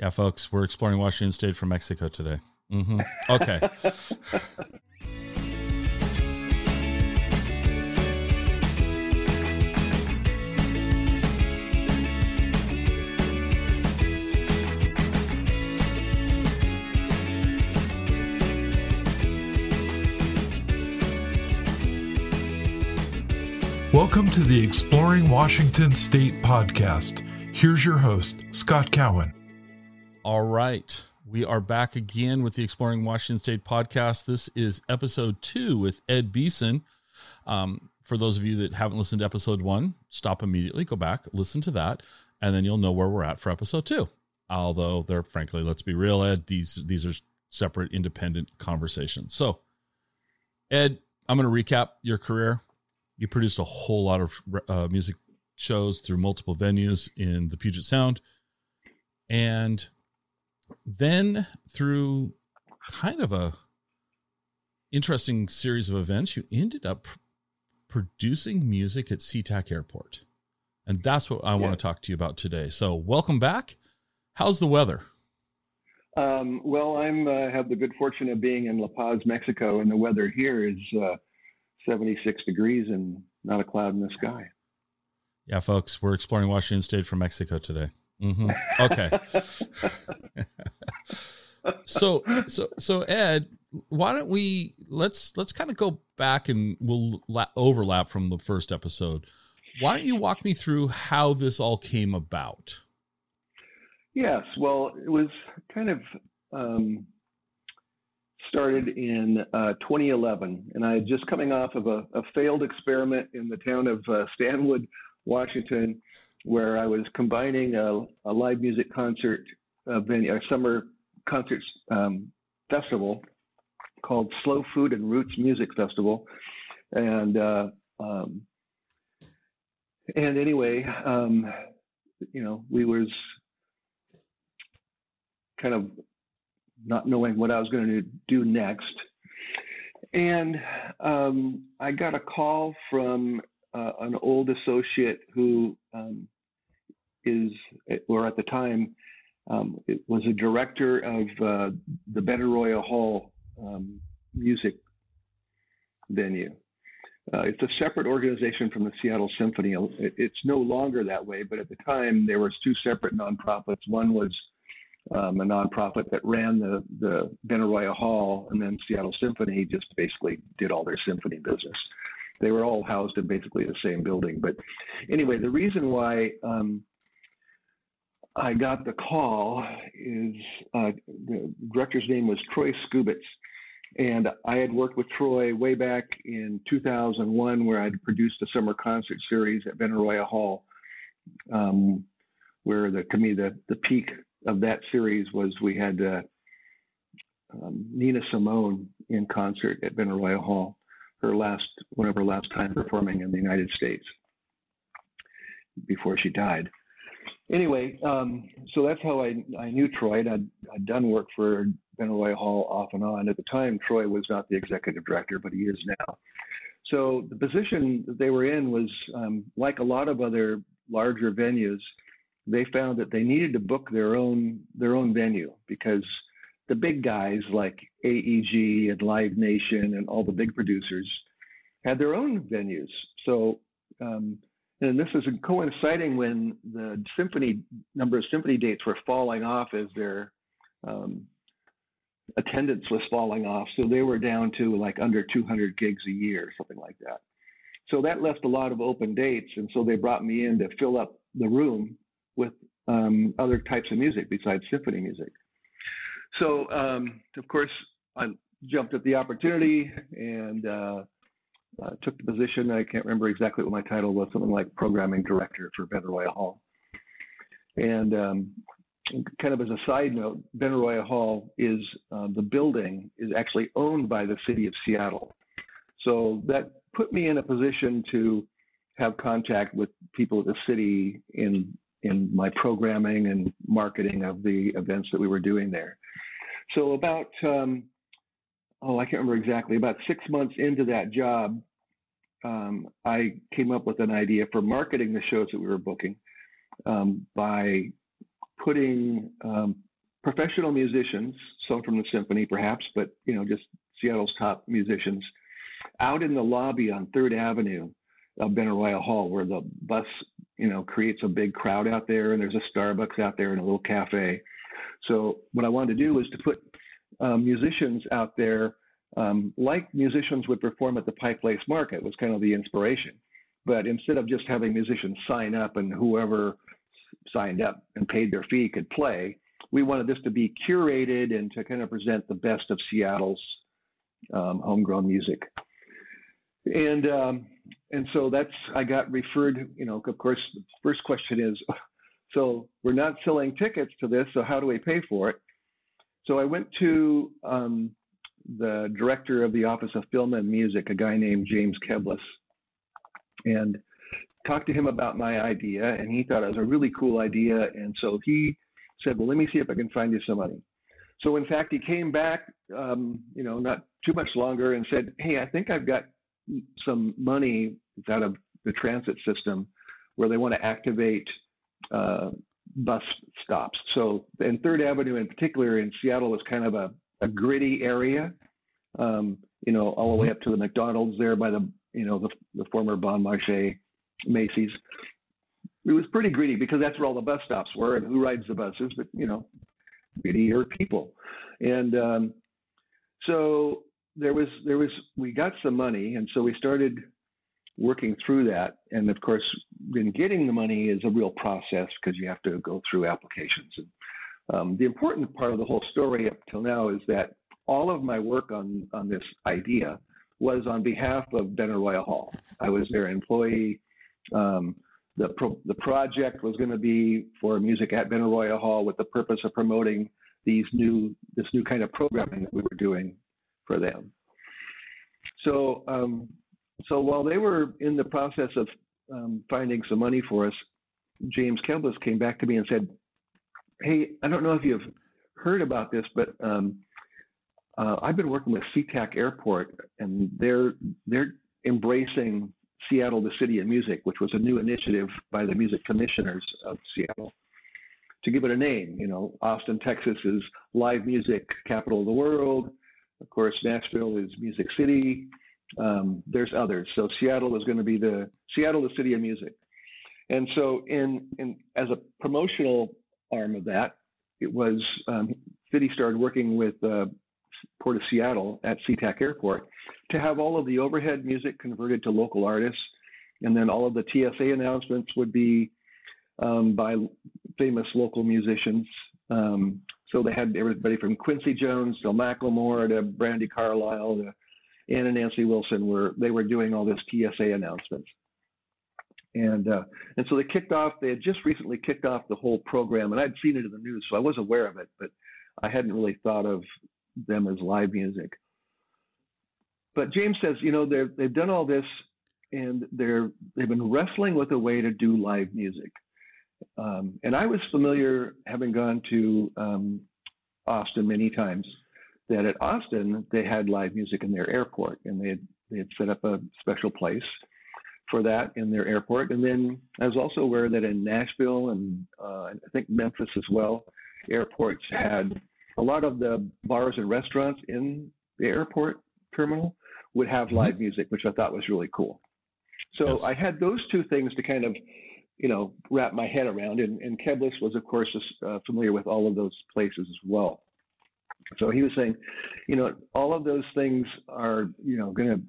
Yeah, folks, we're exploring Washington State from Mexico today. Mm-hmm. Okay. Welcome to the Exploring Washington State podcast. Here's your host, Scott Cowan. All right. We are back again with the Exploring Washington State podcast. This is episode two with Ed Beeson. Um, for those of you that haven't listened to episode one, stop immediately, go back, listen to that, and then you'll know where we're at for episode two. Although they're frankly, let's be real, Ed, these these are separate, independent conversations. So, Ed, I'm going to recap your career you produced a whole lot of uh, music shows through multiple venues in the Puget Sound. And then through kind of a interesting series of events, you ended up producing music at SeaTac Airport. And that's what I yeah. want to talk to you about today. So, welcome back. How's the weather? Um, well, I'm uh, have the good fortune of being in La Paz, Mexico, and the weather here is uh, 76 degrees and not a cloud in the sky. Yeah, folks, we're exploring Washington State from Mexico today. Mm-hmm. Okay. so, so, so Ed, why don't we let's let's kind of go back and we'll la- overlap from the first episode. Why don't you walk me through how this all came about? Yes, well, it was kind of um, started in uh, 2011, and I had just coming off of a, a failed experiment in the town of uh, Stanwood, Washington, where I was combining a, a live music concert uh, venue, a summer concert um, festival called Slow Food and Roots Music Festival, and uh, um, and anyway, um, you know, we was kind of not knowing what I was going to do next. And um, I got a call from uh, an old associate who um, is, or at the time, um, it was a director of uh, the Benaroya Hall um, music venue. Uh, it's a separate organization from the Seattle Symphony. It's no longer that way, but at the time there was two separate nonprofits. One was um, a nonprofit that ran the the Benaroya Hall, and then Seattle Symphony just basically did all their symphony business. They were all housed in basically the same building. But anyway, the reason why um, I got the call is uh, the director's name was Troy Skubitz. And I had worked with Troy way back in 2001, where I'd produced a summer concert series at Benaroya Hall, um, where the, to me the, the peak of that series was we had uh, um, Nina Simone in concert at Benaroya Hall, her last one of her last time performing in the United States before she died. Anyway, um, so that's how I, I knew Troy. I'd, I'd done work for Benaroya Hall off and on. At the time, Troy was not the executive director, but he is now. So the position that they were in was um, like a lot of other larger venues they found that they needed to book their own their own venue because the big guys like AEG and Live Nation and all the big producers had their own venues. So, um, and this is coinciding when the symphony number of symphony dates were falling off as their um, attendance was falling off. So they were down to like under 200 gigs a year, something like that. So that left a lot of open dates, and so they brought me in to fill up the room with um, other types of music besides symphony music. So, um, of course, I jumped at the opportunity and uh, uh, took the position. I can't remember exactly what my title was, something like programming director for Benaroya Hall. And um, kind of as a side note, Benaroya Hall is uh, the building is actually owned by the city of Seattle. So that put me in a position to have contact with people at the city in in my programming and marketing of the events that we were doing there. So about um, oh I can't remember exactly about six months into that job, um, I came up with an idea for marketing the shows that we were booking um, by putting um, professional musicians, some from the symphony perhaps, but you know, just Seattle's top musicians, out in the lobby on Third Avenue of Benaroya Hall, where the bus, you know, creates a big crowd out there, and there's a Starbucks out there and a little cafe. So what I wanted to do was to put um, musicians out there, um, like musicians would perform at the Pike Place Market, was kind of the inspiration. But instead of just having musicians sign up and whoever signed up and paid their fee could play, we wanted this to be curated and to kind of present the best of Seattle's um, homegrown music. And um, and so that's I got referred. You know, of course, the first question is, so we're not selling tickets to this, so how do we pay for it? So I went to um, the director of the Office of Film and Music, a guy named James Keblas, and talked to him about my idea, and he thought it was a really cool idea, and so he said, "Well, let me see if I can find you some money." So in fact, he came back, um, you know, not too much longer, and said, "Hey, I think I've got some money out of the transit system where they want to activate uh, bus stops. So, and Third Avenue in particular in Seattle is kind of a, a gritty area, um, you know, all the way up to the McDonald's there by the, you know, the, the former Bon Marché Macy's. It was pretty gritty because that's where all the bus stops were and who rides the buses, but, you know, grittier people. And um, so there was there was we got some money, and so we started working through that. And of course, then getting the money is a real process because you have to go through applications. And um, the important part of the whole story up till now is that all of my work on on this idea was on behalf of Benaroya Hall. I was their employee. Um, the pro- the project was going to be for music at Benaroya Hall with the purpose of promoting these new this new kind of programming that we were doing for them. So, um, so while they were in the process of um, finding some money for us, James Keblas came back to me and said, "Hey, I don't know if you've heard about this, but um, uh, I've been working with SeaTac Airport, and they're they're embracing Seattle, the City of Music, which was a new initiative by the music commissioners of Seattle." To give it a name, you know, Austin, Texas is live music capital of the world. Of course, Nashville is Music City. Um, there's others. So Seattle is going to be the Seattle, the city of music. And so, in, in as a promotional arm of that, it was um, City started working with uh, Port of Seattle at SeaTac Airport to have all of the overhead music converted to local artists, and then all of the TSA announcements would be um, by famous local musicians. Um, so they had everybody from Quincy Jones to Macklemore to Brandi Carlile to And Nancy Wilson were they were doing all this TSA announcements. And uh, and so they kicked off. They had just recently kicked off the whole program, and I'd seen it in the news, so I was aware of it, but I hadn't really thought of them as live music. But James says, you know, they've they've done all this, and they're they've been wrestling with a way to do live music. Um, and I was familiar, having gone to um, Austin many times, that at Austin they had live music in their airport, and they had they had set up a special place for that in their airport. And then I was also aware that in Nashville and uh, I think Memphis as well, airports had a lot of the bars and restaurants in the airport terminal would have mm-hmm. live music, which I thought was really cool. So yes. I had those two things to kind of you know, wrap my head around. And, and Keblas was, of course, uh, familiar with all of those places as well. So he was saying, you know, all of those things are, you know, going to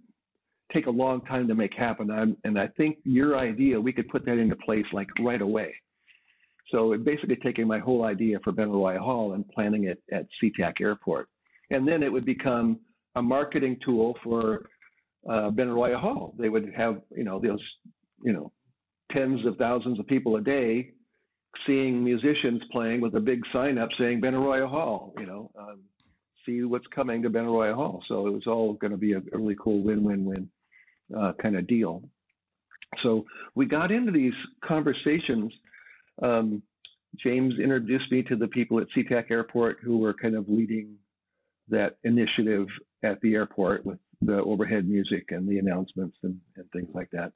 take a long time to make happen. I'm, and I think your idea, we could put that into place like right away. So it basically taking my whole idea for Benaroya Hall and planning it at SeaTac Airport. And then it would become a marketing tool for uh, Benaroya Hall. They would have, you know, those, you know, tens of thousands of people a day seeing musicians playing with a big sign up saying Benaroya Hall, you know, um, see what's coming to Benaroya Hall. So it was all going to be a, really cool win win win uh, kind of deal. So we got into these conversations. Um, James introduced me to the people at SeaTac Airport who were kind of leading that initiative at the airport with the overhead music and the announcements and, and things like that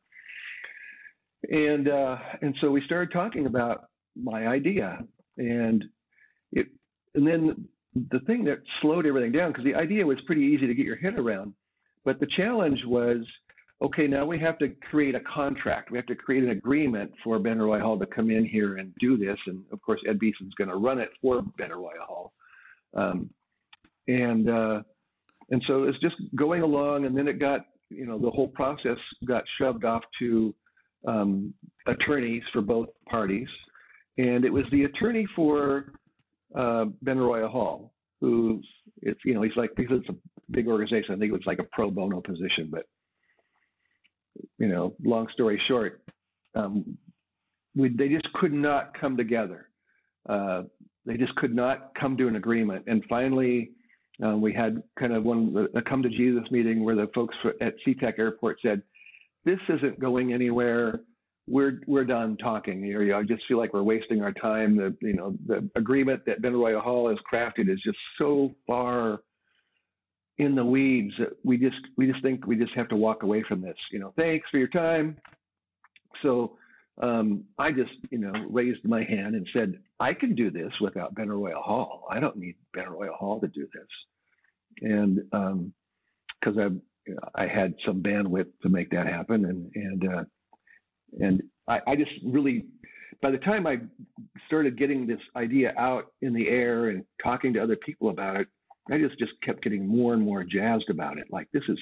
and uh, and so we started talking about my idea, and it and then the thing that slowed everything down because the idea was pretty easy to get your head around, but the challenge was okay, now we have to create a contract. We have to create an agreement for Benaroya Hall to come in here and do this. And of course, Ed Beeson's going to run it for Benaroya Hall. Um, and uh, and so it's just going along, and then it got you know the whole process got shoved off to um, attorneys for both parties, and it was the attorney for uh, Benaroya Hall who it's you know he's like because it's a big organization. I think it was like a pro bono position, but you know, long story short, um, we, they just could not come together. Uh, they just could not come to an agreement. And finally, uh, we had kind of one a come to Jesus meeting where the folks at SeaTac Airport said, "This isn't going anywhere. We're we're done talking. You know, I just feel like we're wasting our time. The you know the agreement that Benaroya Hall has crafted is just so far in the weeds. That we just we just think we just have to walk away from this. You know, thanks for your time. So um, I just you know raised my hand and said I can do this without Benaroya Hall. I don't need Benaroya Hall to do this, and because um, I I had some bandwidth to make that happen, and and uh, and I, I just really by the time I started getting this idea out in the air and talking to other people about it, I just just kept getting more and more jazzed about it. Like this is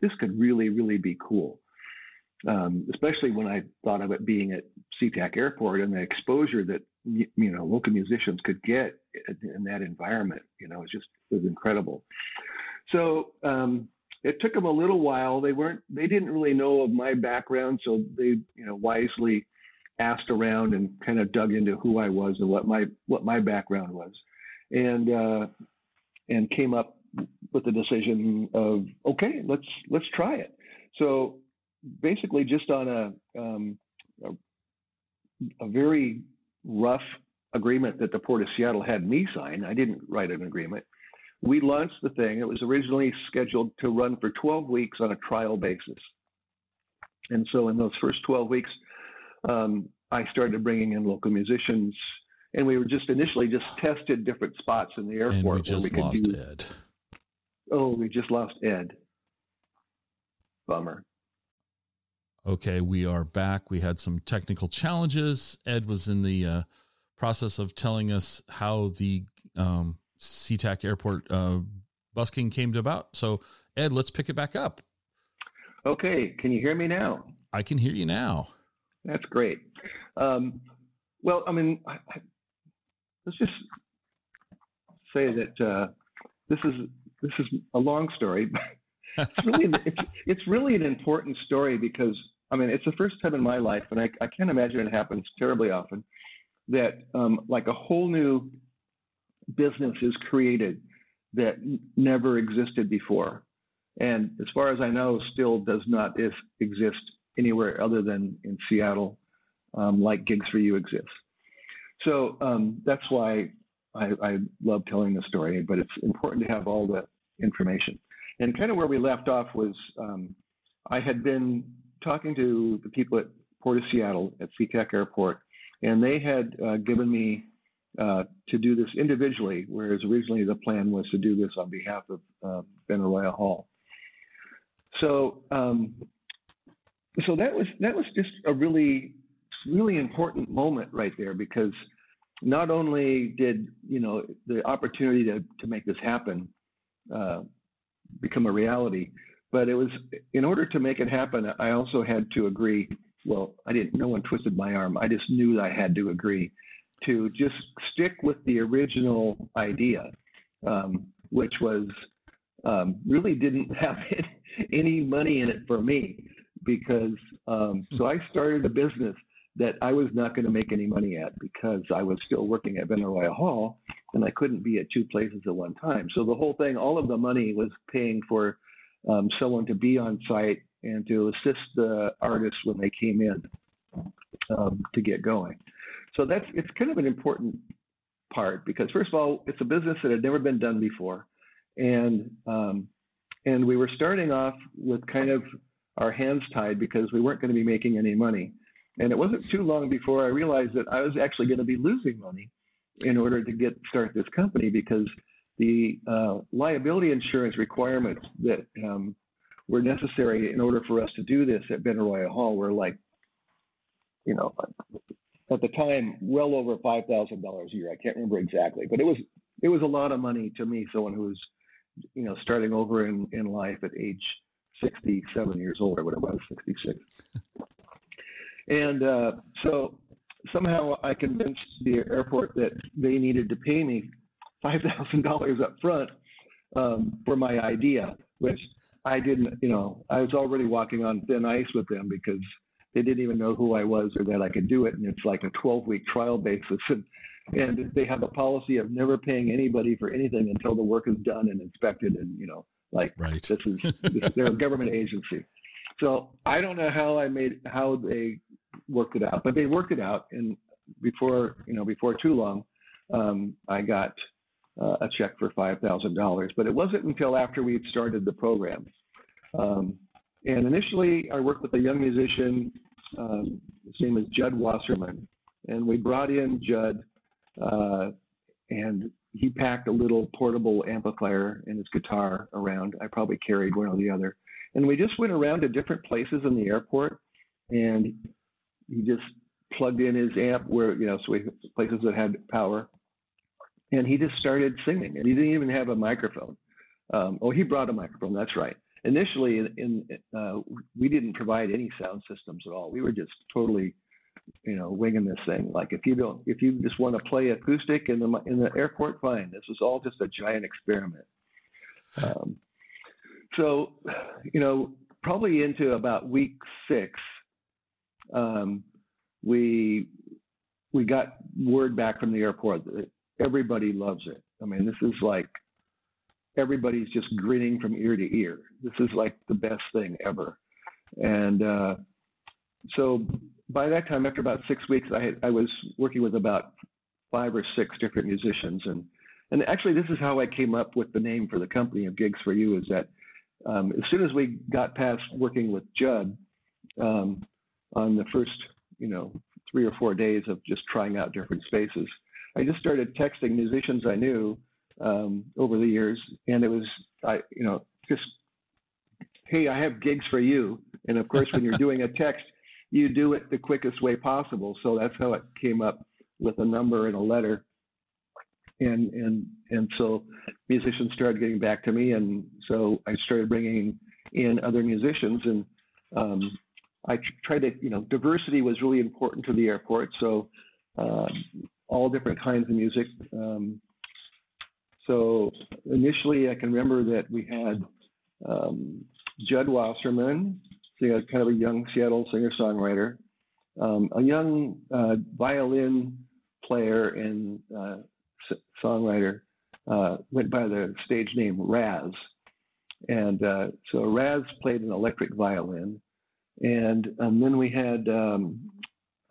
this could really really be cool. Um, especially when I thought of it being at SeaTac Airport and the exposure that you know local musicians could get in that environment. You know, it just it was incredible. So um, it took them a little while. They weren't they didn't really know of my background, so they you know wisely asked around and kind of dug into who I was and what my what my background was. And uh, and came up with the decision of okay, let's let's try it. So basically, just on a um, a, a, very rough agreement that the Port of Seattle had me sign. I didn't write an agreement. We launched the thing. It was originally scheduled to run for 12 weeks on a trial basis. And so, in those first 12 weeks, um, I started bringing in local musicians and we were just initially just tested different spots in the airport. And we just we lost. Ed. Oh, we just lost Ed. Bummer. Okay, we are back. We had some technical challenges. Ed was in the uh, process of telling us how the um, SeaTac Airport uh, busking came to about. So, Ed, let's pick it back up. Okay, can you hear me now? I can hear you now. That's great. Um, well, I mean, I, let's just say that uh, this is this is a long story. it's really it's, it's really an important story because I mean it's the first time in my life, and I, I can't imagine it happens terribly often that um, like a whole new business is created that never existed before, and as far as I know, still does not exist anywhere other than in Seattle, um, like Gigs4U exists. So um, that's why I, I, love telling the story, but it's important to have all the information. And kind of where we left off was um, I had been talking to the people at Port of Seattle at SeaTac Airport, and they had uh, given me uh, to do this individually, whereas originally the plan was to do this on behalf of uh, Benaroya Hall. So, um, so that was that was just a really really important moment right there because not only did you know the opportunity to, to make this happen uh, become a reality, but it was in order to make it happen, I also had to agree. Well, I didn't. No one twisted my arm. I just knew I had to agree to just stick with the original idea, um, which was um, really didn't have any money in it for me because um, so I started a business that I was not going to make any money at because I was still working at Benaroya Hall and I couldn't be at two places at one time. So the whole thing, all of the money was paying for um, someone to be on site and to assist the artists when they came in um, to get going. So that's it's kind of an important part because first of all, it's a business that had never been done before, and um, and we were starting off with kind of our hands tied because we weren't going to be making any money. And it wasn't too long before I realized that I was actually going to be losing money in order to get start this company because the uh, liability insurance requirements that um, were necessary in order for us to do this at Benaroya Hall were like, you know, at the time, well over five thousand dollars a year. I can't remember exactly, but it was it was a lot of money to me, someone who was, you know, starting over in in life at age 67 years old or whatever, I was 66. and uh, so somehow I convinced the airport that they needed to pay me $5,000 up front um, for my idea, which I didn't, you know, I was already walking on thin ice with them because they didn't even know who I was or that I could do it. And it's like a 12 week trial basis. And, and they have a policy of never paying anybody for anything until the work is done and inspected and, you know, like right. this is this, they're a government agency. So I don't know how I made how they worked it out, but they worked it out. And before you know, before too long, um, I got uh, a check for five thousand dollars. But it wasn't until after we had started the program. Um, and initially, I worked with a young musician. Um, his name is Judd Wasserman, and we brought in Judd, uh, and he packed a little portable amplifier and his guitar around. I probably carried one or the other. And we just went around to different places in the airport and he just plugged in his amp where, you know, so we, places that had power. And he just started singing and he didn't even have a microphone. Um, oh, he brought a microphone. That's right. Initially, in, uh, we didn't provide any sound systems at all. We were just totally you know, winging this thing. Like if you don't, if you just want to play acoustic in the in the airport, fine. This was all just a giant experiment. Um, so, you know, probably into about week six, um, we we got word back from the airport that everybody loves it. I mean, this is like everybody's just grinning from ear to ear. This is like the best thing ever. And uh, so by that time, after about six weeks, I, I was working with about five or six different musicians, and and actually, this is how I came up with the name for the company of Gigs4U. Is that um, as soon as we got past working with Judd um, on the first, you know, three or four days of just trying out different spaces, I just started texting musicians I knew um, over the years, and it was, I, you know, just, hey, I have gigs for you. And of course, when you're doing a text, you do it the quickest way possible. So that's how it came up with a number and a letter. And and and so musicians started getting back to me, and so I started bringing in other musicians, and um, I tried to you know diversity was really important to the airport, so uh, all different kinds of music. Um, so initially, I can remember that we had um, Judd Wasserman, kind of a young Seattle singer-songwriter, um, a young uh, violin player and uh, songwriter uh, went by the stage name Raz. And uh, so Raz played an electric violin. And, and um, then we had um,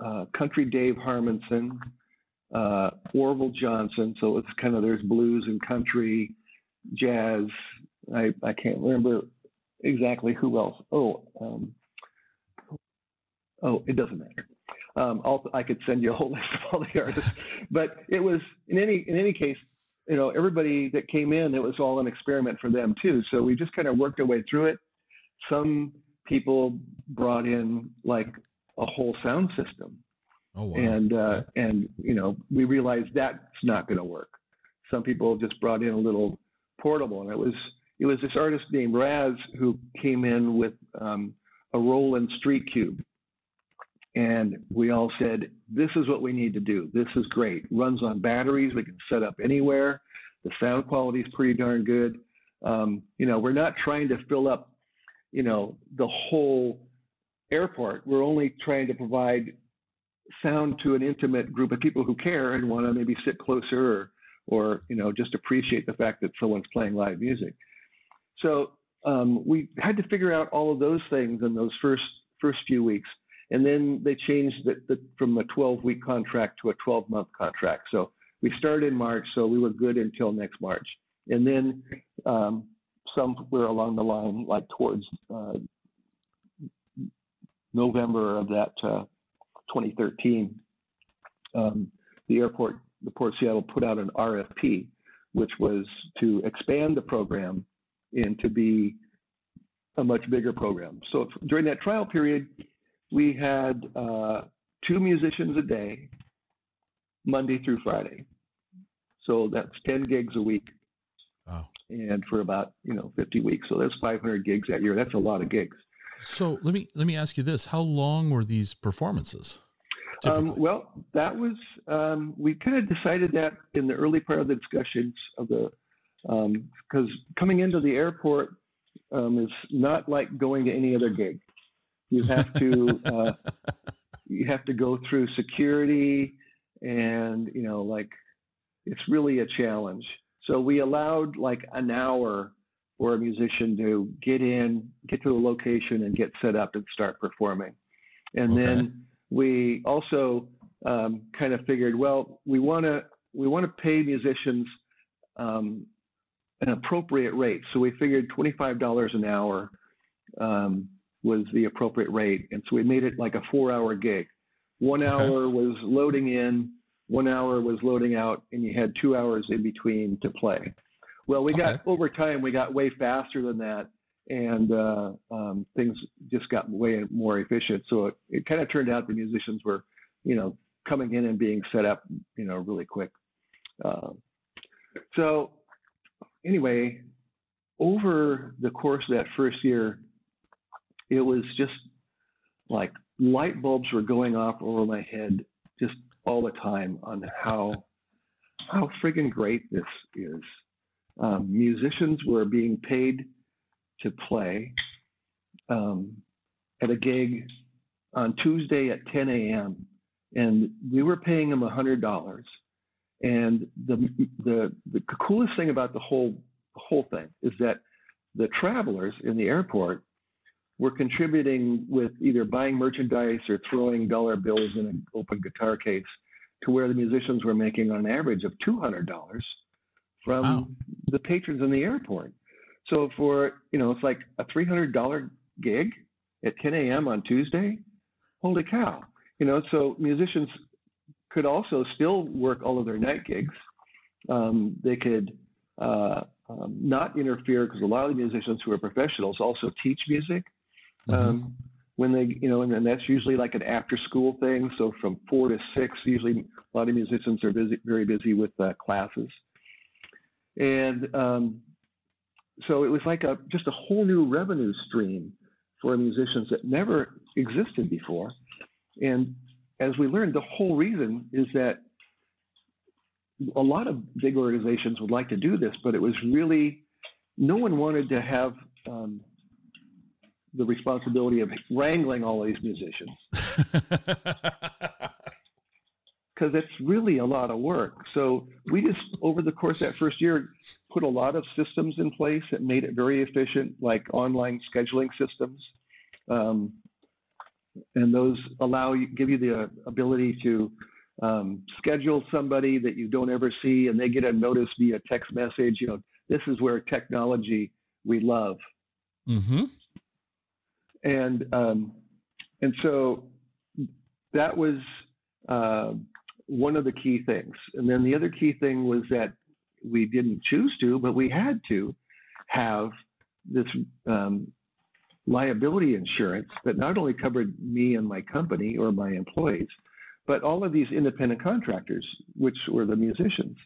uh, Country Dave Harmonson, uh, Orville Johnson. So it's kind of there's blues and country, jazz. I, I can't remember exactly who else. Oh, um, oh, it doesn't matter. Um, I could send you a whole list of all the artists, but it was in any in any case, you know, everybody that came in, it was all an experiment for them too. So we just kind of worked our way through it. Some people brought in like a whole sound system, oh, wow. and uh, and you know, we realized that's not going to work. Some people just brought in a little portable, and it was it was this artist named Raz who came in with um, a Roland Street Cube. And we all said, this is what we need to do. This is great. Runs on batteries. We can set up anywhere. The sound quality is pretty darn good. Um, you know, we're not trying to fill up, you know, the whole airport. We're only trying to provide sound to an intimate group of people who care and want to maybe sit closer or, or, you know, just appreciate the fact that someone's playing live music. So um, we had to figure out all of those things in those first first few weeks, and then they changed the, the, from a 12 week contract to a 12 month contract. So we started in March, so we were good until next March, and then um, somewhere along the line, like towards uh, November of that uh, 2013, um, the airport the Port of Seattle put out an RFP, which was to expand the program and to be a much bigger program. So during that trial period, we had uh, two musicians a day, Monday through Friday. So that's 10 gigs a week. Wow. And for about, you know, 50 weeks. So that's 500 gigs that year. That's a lot of gigs. So let me let me ask you this: How long were these performances? Um, well, that was um, we kind of decided that in the early part of the discussions of the because um, coming into the airport um, is not like going to any other gig. You have to uh, you have to go through security, and you know, like it's really a challenge. So we allowed like an hour for a musician to get in, get to a location, and get set up and start performing. And okay. then we also um, kind of figured, well, we want to we want to pay musicians um, an appropriate rate. So we figured $25 an hour um, was the appropriate rate, and so we made it like a four-hour gig. One okay. hour was loading in, one hour was loading out, and you had two hours in between to play. Well, we okay. got over time, we got way faster than that, and uh, um, things just got way more efficient. So it, it kind of turned out the musicians were, you know, coming in and being set up, you know, really quick. Uh, so anyway, over the course of that first year, it was just like light bulbs were going off over my head just all the time on how how friggin' great this is. Um, musicians were being paid to play um, at a gig on Tuesday at 10 a.m. and we were paying them $100. And the, the, the coolest thing about the whole, whole thing is that the travelers in the airport were contributing with either buying merchandise or throwing dollar bills in an open guitar case to where the musicians were making on an average of $200 from wow. the patrons in the airport. So for, you know, it's like a $300 gig at 10 a.m. on Tuesday. Holy cow. You know, so musicians could also still work all of their night gigs. Um, they could uh, um, not interfere because a lot of the musicians who are professionals also teach music. Mm-hmm. Um, when they, you know, and, and that's usually like an after school thing. So from four to six, usually a lot of musicians are busy, very busy with uh, classes. And um, so it was like a just a whole new revenue stream for musicians that never existed before. And as we learned, the whole reason is that a lot of big organizations would like to do this, but it was really no one wanted to have um, the responsibility of wrangling all these musicians. because it's really a lot of work. So we just, over the course of that first year, put a lot of systems in place that made it very efficient, like online scheduling systems. Um, and those allow you, give you the ability to um, schedule somebody that you don't ever see, and they get a notice via text message. You know, this is where technology we love. Mm-hmm. And um, and so that was uh, one of the key things. And then the other key thing was that we didn't choose to, but we had to have this um, liability insurance that not only covered me and my company or my employees, but all of these independent contractors, which were the musicians.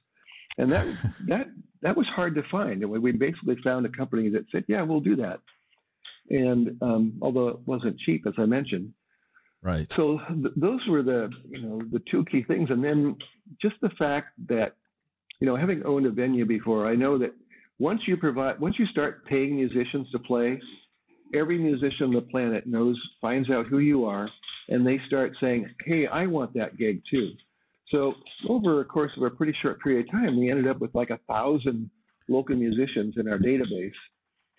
And that that that was hard to find. And we basically found a company that said, "Yeah, we'll do that." And um, although it wasn't cheap, as I mentioned, Right. So th- those were the you know the two key things, and then just the fact that you know having owned a venue before, I know that once you provide once you start paying musicians to play, every musician on the planet knows finds out who you are, and they start saying, "Hey, I want that gig too." So over a course of a pretty short period of time, we ended up with like a thousand local musicians in our database,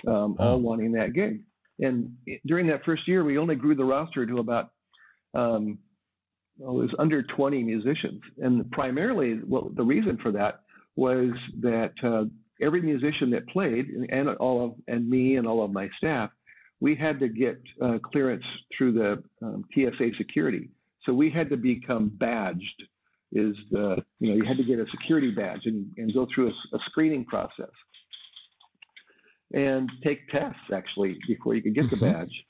um, all wanting that gig. And during that first year, we only grew the roster to about um, well, it was under 20 musicians. And primarily, well, the reason for that was that uh, every musician that played, and all of, and me and all of my staff, we had to get uh, clearance through the um, TSA security. So we had to become badged is the you know you had to get a security badge and, and go through a, a screening process and take tests actually before you could get the Mhm. badge.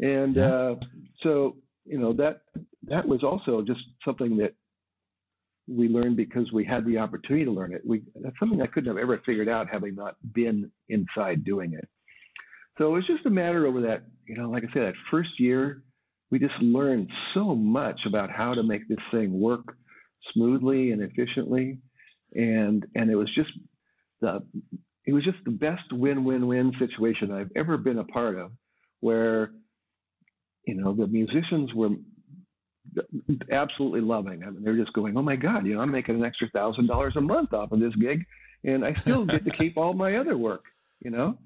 And uh, so you know that that was also just something that we learned because we had the opportunity to learn it. We that's something I couldn't have ever figured out having not been inside doing it. So it was just a matter over that, you know, like I said, that first year, we just learned so much about how to make this thing work smoothly and efficiently. And and it was just the it was just the best win-win-win situation I've ever been a part of, where you know the musicians were absolutely loving. I mean, they're just going, "Oh my God, you know, I'm making an extra thousand dollars a month off of this gig, and I still get to keep all my other work." You know,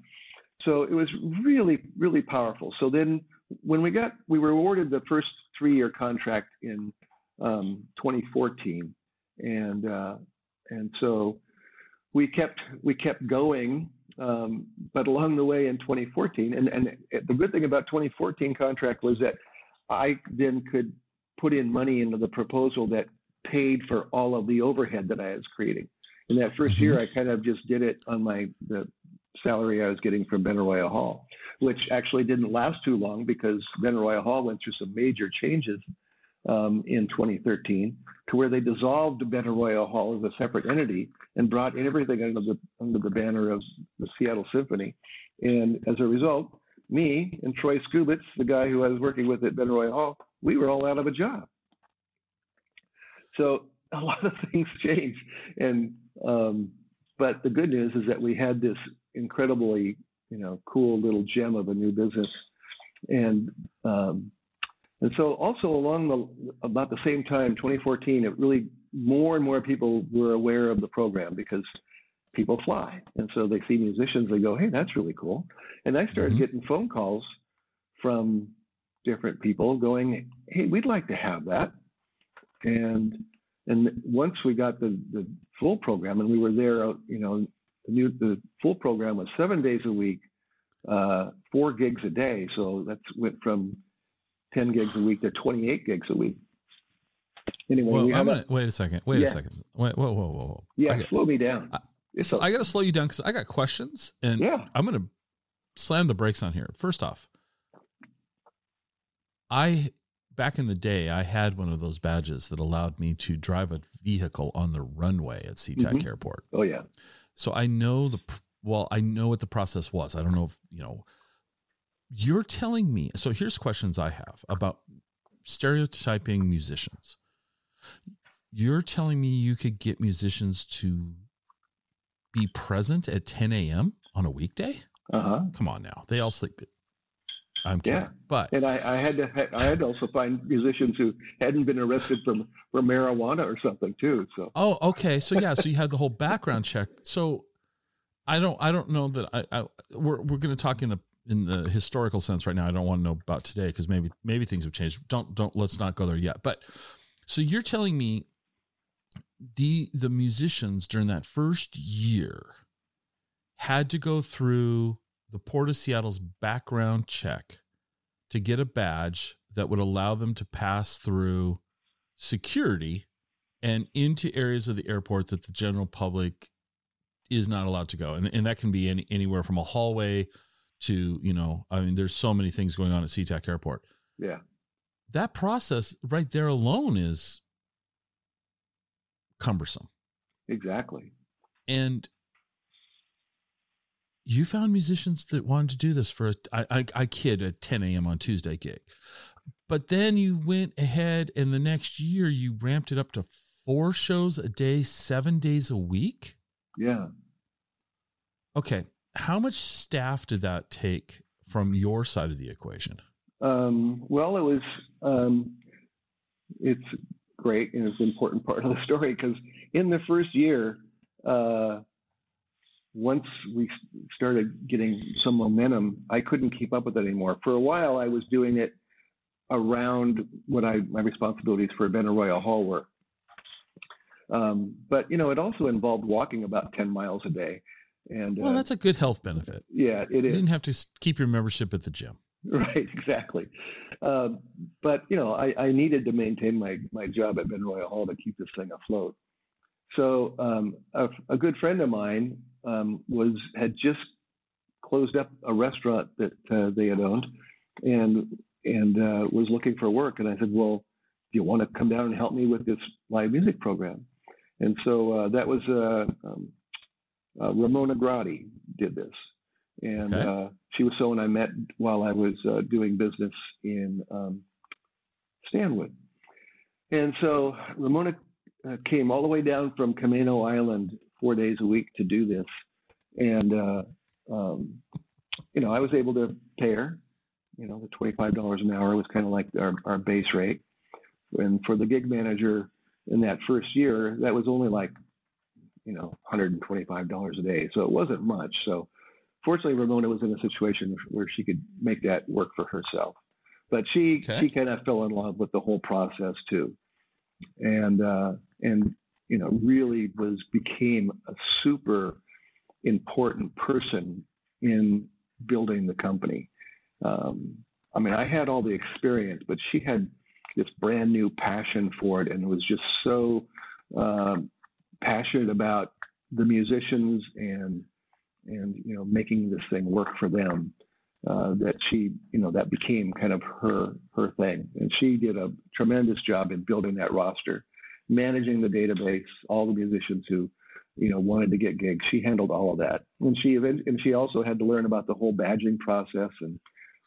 so it was really, really powerful. So then, when we got, we were awarded the first three-year contract in um, 2014, and uh, and so we kept we kept going. Um, but along the way in 2014, and, and the good thing about 2014 contract was that I then could put in money into the proposal that paid for all of the overhead that I was creating. In that 1st year, I kind of just did it on my the salary I was getting from Benaroya Hall, which actually didn't last too long because Benaroya Hall went through some major changes um, in 2013 to where they dissolved Benaroya Hall as a separate entity and brought everything under the under the banner of the Seattle Symphony. And as a result, me and Troy Skubitz, the guy who I was working with at Benaroya Hall, we were all out of a job. So a lot of things changed, and um, but the good news is that we had this incredibly, you know, cool little gem of a new business, and um, and so also along the about the same time, 2014, it really more and more people were aware of the program because people fly, and so they see musicians, they go, hey, that's really cool, and I started Mhm. getting phone calls from different people going, hey, we'd like to have that, and and once we got the the full program, and we were there, uh, you know, the new the full program was seven days a week, uh, four gigs a day. So that's went from ten gigs a week to twenty eight gigs a week. Anyway, Well, we I'm gonna wait a second. Wait Yeah. a second. Wait, whoa, whoa, whoa, whoa. a, yeah, got- slow me down. I- It's so a- I got to slow you down because I got questions, and yeah, I'm gonna slam the brakes on here. First off, I back in the day I had one of those badges that allowed me to drive a vehicle on the runway at SeaTac Mhm. Airport. oh yeah, So I know the well, I know what the process was. I don't know if you know. You're telling me. So here's questions I have about stereotyping musicians. You're telling me you could get musicians to be present at 10 a.m. on a weekday? uh huh. Come on now, they all sleep. I'm kidding, Yeah. but And I, I had to I had to also find musicians who hadn't been arrested from for marijuana or something too. So Oh, okay. So yeah, so you had the whole background check. So I don't I don't know that I, I we're we're going to talk in the in the historical sense right now. I don't want to know about today because maybe maybe things have changed. Don't don't let's not go there yet. But so you're telling me the the musicians during that first year had to go through the Port of Seattle's background check to get a badge that would allow them to pass through security and into areas of the airport that the general public is not allowed to go. And, and that can be any, anywhere from a hallway to, you know, I mean, there's so many things going on at SeaTac Airport. yeah, That process right there alone is cumbersome. exactly. And you found musicians that wanted to do this for a, I, I, I kid at 10 a.m. on Tuesday gig. But then you went ahead and the next year you ramped it up to four shows a day, seven days a week. Yeah. Okay. How much staff did that take from your side of the equation? Um, well, it was. Um, it's great and it's an important part of the story because in the first year, uh, once we started getting some momentum, I couldn't keep up with it anymore. For a while, I was doing it around what I my responsibilities for Benaroya Hall were. Um, but you know, it also involved walking about ten miles a day, and Well, uh, that's a good health benefit. yeah, it You didn't have to keep your membership at the gym. Right, exactly. Um, but you know, I, I, needed to maintain my my job at Benaroya Hall to keep this thing afloat. So um, a, a, good friend of mine um, was had just closed up a restaurant that uh, they had owned, and and uh, was looking for work. And I said, well, do you want to come down and help me with this live music program? And so uh, that was uh, um, uh, Ramona Gradi did this, and okay. Uh, she was someone I met while I was doing business in um, Stanwood. And so Ramona uh, came all the way down from Camano Island four days a week to do this, and uh, um, you know I was able to pay her. You know, the twenty-five dollars an hour was kind of like our, our base rate, and for the gig manager in that first year, that was only like you know $125 a day, so it wasn't much. So fortunately, Ramona was in a situation where she could make that work for herself. But she okay. she kind of fell in love with the whole process too and uh, and you know really was became a super important person in building the company. Um, I mean, I had all the experience, but she had this brand new passion for it, and it was just so uh, passionate about the musicians and and you know making this thing work for them uh, that she, you know, that became kind of her her thing, and she did a tremendous job in building that roster, managing the database, all the musicians who, you know, wanted to get gigs. She handled all of that, and she and she also had to learn about the whole badging process, and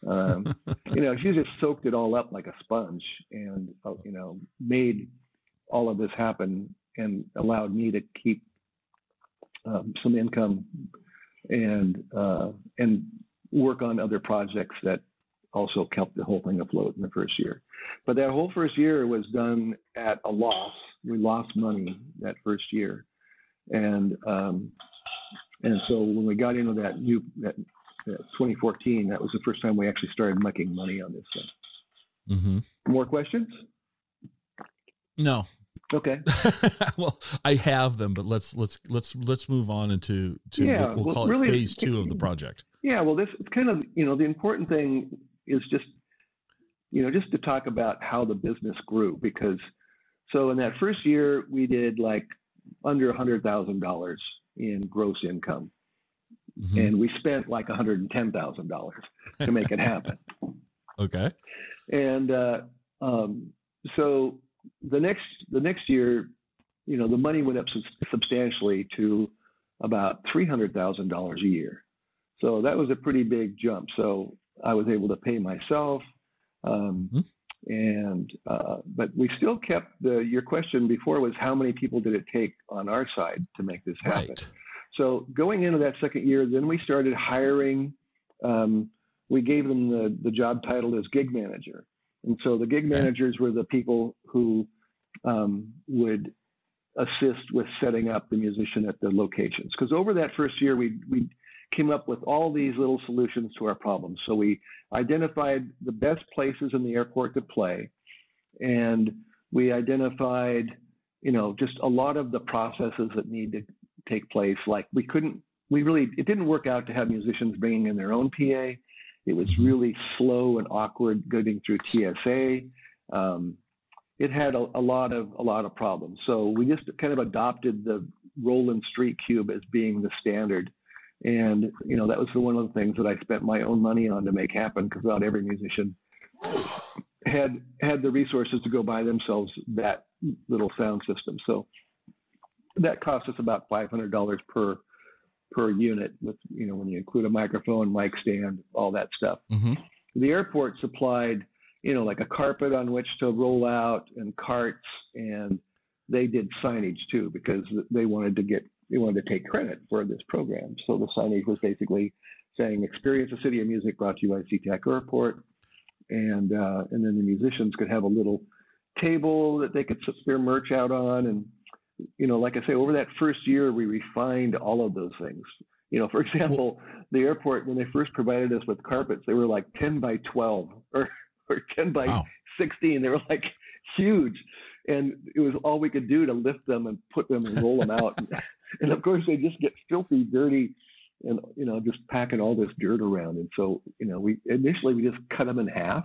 um, you know, she just soaked it all up like a sponge, and uh, you know, made all of this happen, and allowed me to keep um, some income and uh, and work on other projects that also kept the whole thing afloat in the first year. But that whole first year was done at a loss. We lost money that first year, and um, and so when we got into that new that, that 2014, that was the first time we actually started making money on this thing. Mm-hmm. More questions? No, Okay. well, I have them, but let's let's let's let's move on into to yeah, we'll, well call really, it phase two of the project. Yeah, well, this it's kind of you know the important thing is just you know just to talk about how the business grew because so in that first year we did like under a hundred thousand dollars in gross income, mm-hmm. and we spent like a hundred and ten thousand dollars to make it happen. okay. And uh, um, so the next the next year, you know, the money went up substantially to about three hundred thousand dollars a year. So that was a pretty big jump. So I was able to pay myself, um, mm-hmm. and uh, but we still kept the. Your question before was how many people did it take on our side to make this happen? Right. So going into that second year, then we started hiring. Um, we gave them the, the job title as gig manager. And so the gig managers were the people who um, would assist with setting up the musician at the locations. Because over that first year, we we came up with all these little solutions to our problems. So we identified the best places in the airport to play, and we identified, you know, just a lot of the processes that need to take place. Like we couldn't, we really, it didn't work out to have musicians bringing in their own PA. It was really slow and awkward getting through TSA. Um, it had a, a, lot of a lot of problems. So we just kind of adopted the Roland Street Cube as being the standard. And you know that was one of the things that I spent my own money on to make happen because not every musician had had the resources to go buy themselves that little sound system. So that cost us about five hundred dollars per per unit with you know when you include a microphone, mic stand, all that stuff. Mm-hmm. The airport supplied you know like a carpet on which to roll out and carts, and they did signage too because they wanted to get they wanted to take credit for this program. So the signage was basically saying "Experience the City of Music," brought to you by SeaTac Airport, and uh, and then the musicians could have a little table that they could put their merch out on and you know, like I say, over that first year, we refined all of those things. You know, for example, the airport, when they first provided us with carpets, they were like 10 by 12 or, or 10 by wow. 16. They were like huge. And it was all we could do to lift them and put them and roll them out. and, of course, they just get filthy, dirty. and you know just packing all this dirt around. And so you know we initially we just cut them in half,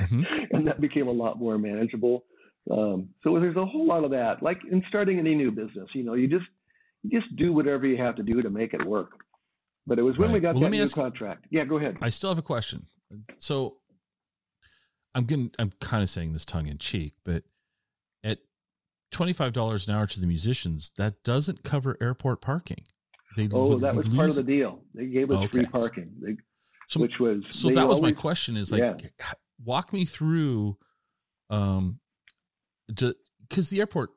mm-hmm. and that became a lot more manageable. Um, so there's a whole lot of that. Like in starting any new business, you know, you just you just do whatever you have to do to make it work. But it was when right. we got well, that new ask, contract. Yeah, go ahead. I still have a question. So I'm getting I'm kind of saying this tongue in cheek, but at $25 an hour to the musicians, that doesn't cover airport parking. They oh, that was part of the deal. They gave us okay. free parking, they, so, which was so. That was always, my question. Is like, yeah. walk me through, um, because the airport,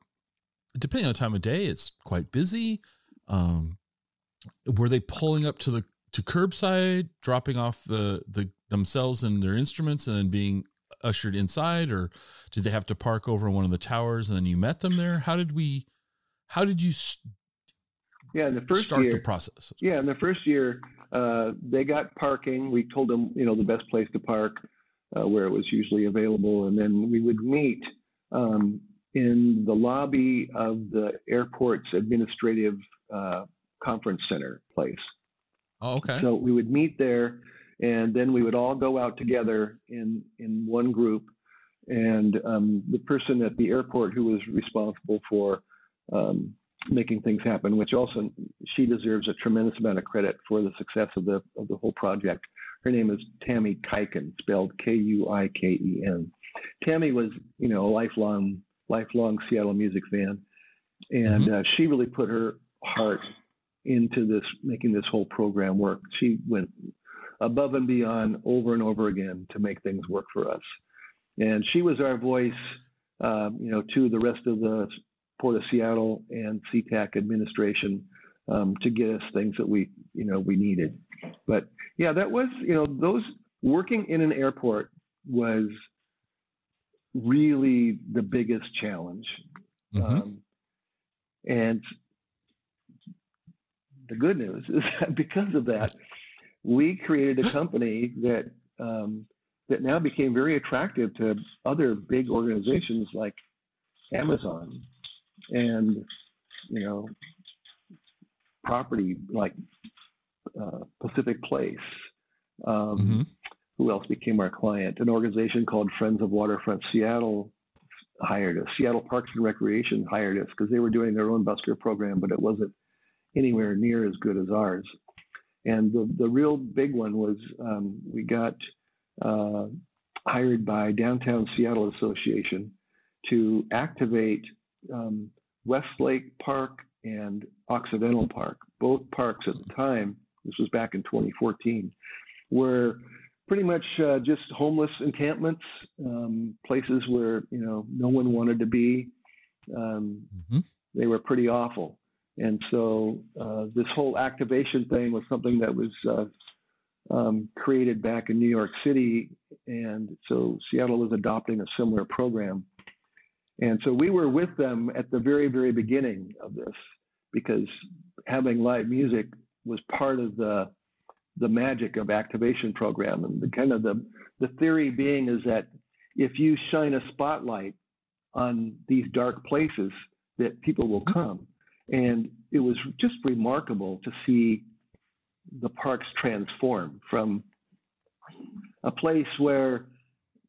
depending on the time of day, it's quite busy. Um, were they pulling up to the to curbside, dropping off the the themselves and their instruments, and then being ushered inside, or did they have to park over one of the towers and then you met them there? How did we? How did you? Yeah, in the first start year, the process. Yeah, in the first year, uh, they got parking. We told them, you know, the best place to park, uh, where it was usually available, and then we would meet um, in the lobby of the airport's administrative uh, conference center place. Oh, okay. So we would meet there, and then we would all go out together in in one group. And um, the person at the airport who was responsible for um, making things happen, which also she deserves a tremendous amount of credit for the success of the of the whole project. Her name is Tammy Kuiken, spelled K-U-I-K-E-N. Tammy was, you know, a lifelong lifelong Seattle music fan, and mm-hmm. uh, she really put her heart into this, making this whole program work. She went above and beyond over and over again to make things work for us, and she was our voice, uh, you know, to the rest of the Port of Seattle and SeaTac administration um, to get us things that we, you know, we needed. But yeah, that was, you know, those working in an airport was really the biggest challenge. Mm-hmm. Um, and the good news is that because of that, we created a company that um, that now became very attractive to other big organizations like Amazon and you know property like uh, Pacific Place. Um, mm-hmm. Who else became our client? An organization called Friends of Waterfront Seattle hired us. Seattle Parks and Recreation hired us because they were doing their own busker program, but it wasn't anywhere near as good as ours. And the, the real big one was um, we got uh, hired by Downtown Seattle Association to activate um, Westlake Park and Occidental Park, both parks at the time. This was back in 2014, were pretty much uh, just homeless encampments, um, places where you know no one wanted to be. Um, mm-hmm. They were pretty awful, and so uh, this whole activation thing was something that was uh, um, created back in New York City, and so Seattle was adopting a similar program. And so we were with them at the very, very beginning of this because having live music was part of the the magic of activation program and the kind of the the theory being is that if you shine a spotlight on these dark places that people will mm-hmm. come and it was just remarkable to see the parks transform from a place where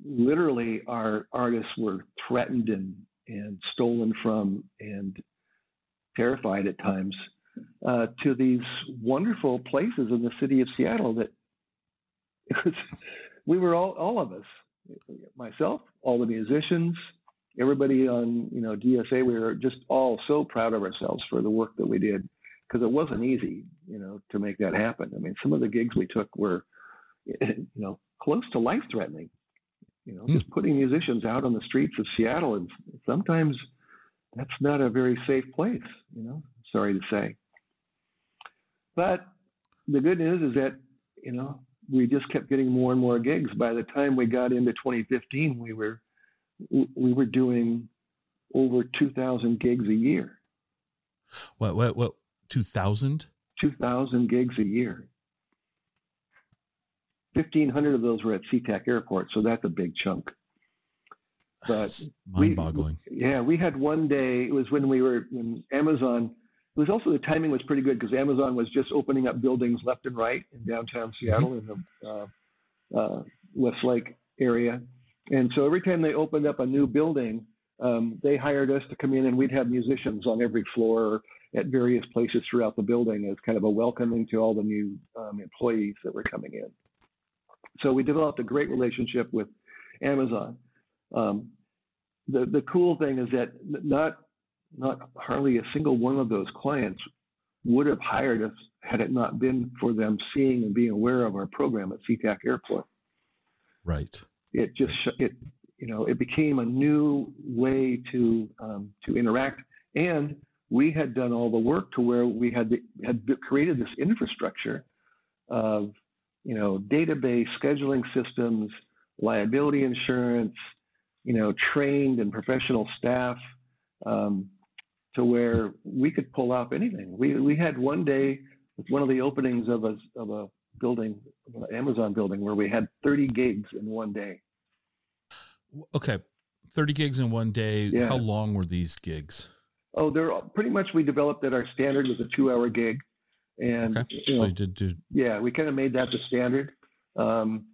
literally our artists were threatened and, and stolen from and terrified at times uh, to these wonderful places in the city of Seattle that was, we were all, all of us, myself, all the musicians, everybody on you know DSA, we were just all so proud of ourselves for the work that we did because it wasn't easy, you know, to make that happen. I mean, some of the gigs we took were, you know, close to life threatening. You know, mm. just putting musicians out on the streets of Seattle, and sometimes that's not a very safe place. You know, sorry to say. But the good news is that, you know, we just kept getting more and more gigs. By the time we got into 2015, we were we were doing over 2,000 gigs a year. What what what 2,000? 2,000 gigs a year. 1,500 of those were at SeaTac Airport, so that's a big chunk. But mind-boggling. We, yeah, we had one day. It was when we were when Amazon it was also the timing was pretty good because Amazon was just opening up buildings left and right in downtown Seattle in the uh, uh, Westlake area. And so every time they opened up a new building, um, they hired us to come in and we'd have musicians on every floor at various places throughout the building as kind of a welcoming to all the new um, employees that were coming in. So we developed a great relationship with Amazon. Um, the the cool thing is that not not hardly a single one of those clients would have hired us had it not been for them seeing and being aware of our program at SeaTac Airport. Right. It just it you know it became a new way to um, to interact, and we had done all the work to where we had the, had created this infrastructure of you know database scheduling systems, liability insurance, you know trained and professional staff. Um, to where we could pull off anything. We we had one day with one of the openings of a of a building, an Amazon building, where we had 30 gigs in one day. Okay, 30 gigs in one day. Yeah. How long were these gigs? Oh, they're pretty much we developed that our standard was a two-hour gig, and okay. you know, so you did do. Yeah, we kind of made that the standard. Um,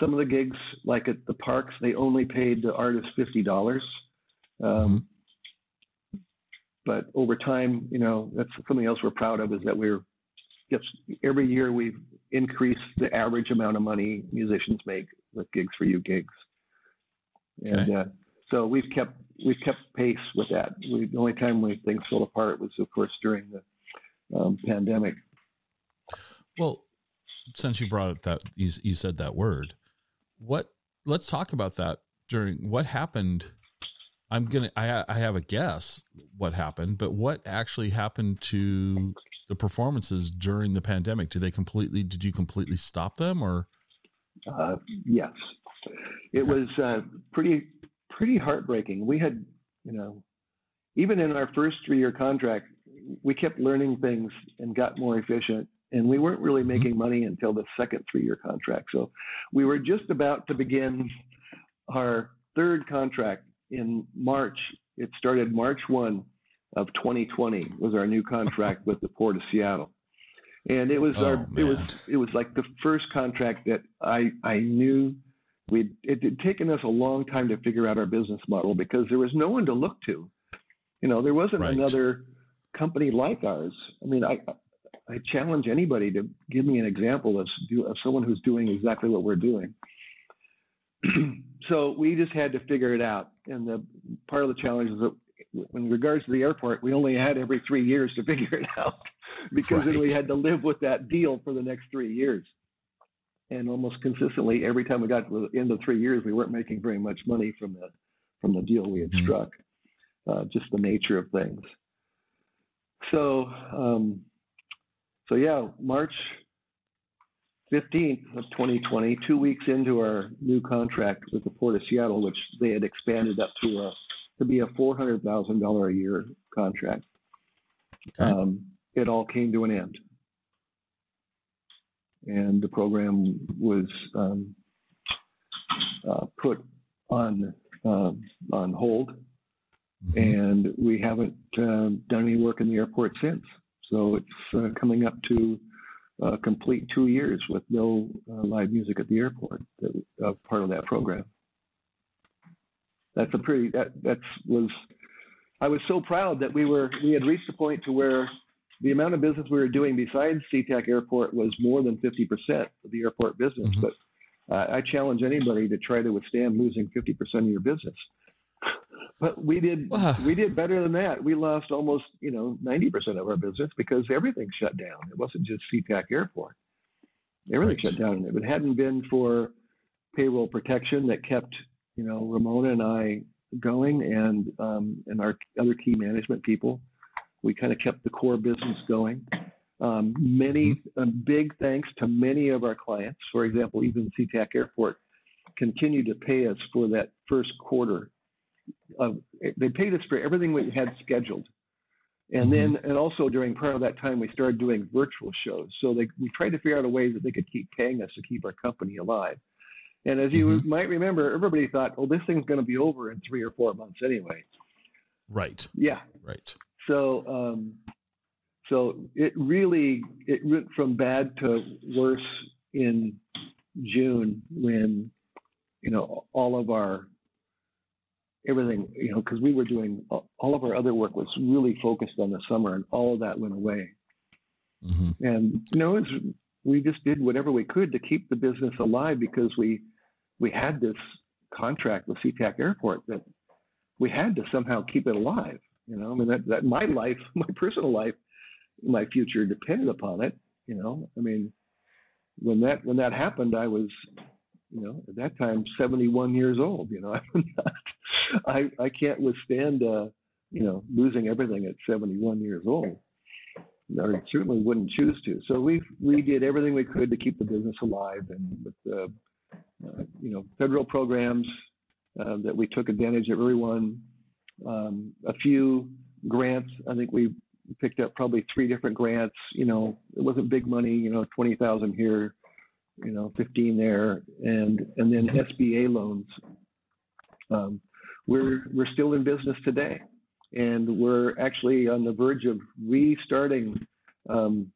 some of the gigs, like at the parks, they only paid the artist fifty dollars. Um, mm-hmm but over time, you know, that's something else we're proud of is that we're just every year we've increased the average amount of money musicians make with Gigs4U gigs. Okay. And uh, so we've kept we've kept pace with that. We, the only time when things fell apart was, of course, during the um, pandemic. Well, since you brought up that you, you said that word, what let's talk about that during what happened I'm gonna. I I have a guess what happened, but what actually happened to the performances during the pandemic? Did they completely? Did you completely stop them, or? Uh, yes, it okay. was uh, pretty pretty heartbreaking. We had, you know, even in our first three year contract, we kept learning things and got more efficient. And we weren't really mm-hmm. making mm-hmm. money until the second three year contract. So we were just about to begin our third contract in March. It started March 1 of 2020 was our new contract with the Port of Seattle. And it was oh, our man. it was it was like the first contract that I I knew we it had taken us a long time to figure out our business model because there was no one to look to. You know, there wasn't right. another company like ours. I mean, I I challenge anybody to give me an example of, of someone who's doing exactly what we're doing. so we just had to figure it out. And the part of the challenge is that in regards to the airport, we only had every three years to figure it out because right. then we had to live with that deal for the next three years. And almost consistently, every time we got to the end of three years, we weren't making very much money from the from the deal we had mm-hmm. struck. Uh, just the nature of things. So, um, so yeah, March 15th of 2020, two weeks into our new contract with the Port of Seattle, which they had expanded up to a to be a $400,000 a year contract. Okay. Um, it all came to an end, and the program was um, uh, put on uh, on hold, mm-hmm. and we haven't uh, done any work in the airport since. So it's uh, coming up to uh, complete two years with no uh, live music at the airport. That uh, part of that program. That's a pretty that that was. I was so proud that we were we had reached a point to where the amount of business we were doing besides SeaTac Airport was more than 50% of the airport business. Mm-hmm. But uh, I challenge anybody to try to withstand losing 50% of your business. But we did we did better than that. We lost almost you know ninety percent of our business because everything shut down. It wasn't just SeaTac Airport. Everything right. shut down. If it hadn't been for payroll protection that kept you know Ramona and I going and um, and our other key management people, we kind of kept the core business going. Um, many mm-hmm. big thanks to many of our clients. For example, even SeaTac Airport continued to pay us for that first quarter uh, they paid us for everything we had scheduled. And mm-hmm. then, and also during part of that time, we started doing virtual shows. So they, we tried to figure out a way that they could keep paying us to keep our company alive. And as you mm-hmm. might remember, everybody thought, well, this thing's going to be over in three or four months anyway. Right. Yeah. Right. So, um, So it really it went from bad to worse in June when you know all of our everything you know because we were doing all of our other work was really focused on the summer and all of that went away. Mm-hmm. and you know was, we just did whatever we could to keep the business alive because we we had this contract with SeaTac Airport that we had to somehow keep it alive you know? I mean that, that my life my personal life my future depended upon it you know? I mean when that when that happened I was you know, at that time, 71 years old. You know, I'm not, I I can't withstand, uh, you know, losing everything at 71 years old. I certainly wouldn't choose to. So we we did everything we could to keep the business alive, and with the, uh, you know, federal programs uh, that we took advantage of everyone. Um, a few grants. I think we picked up probably three different grants. You know, it wasn't big money. You know, twenty thousand here, you know, 15 there, and and then SBA loans. Um, we're we're still in business today, and we're actually on the verge of restarting um,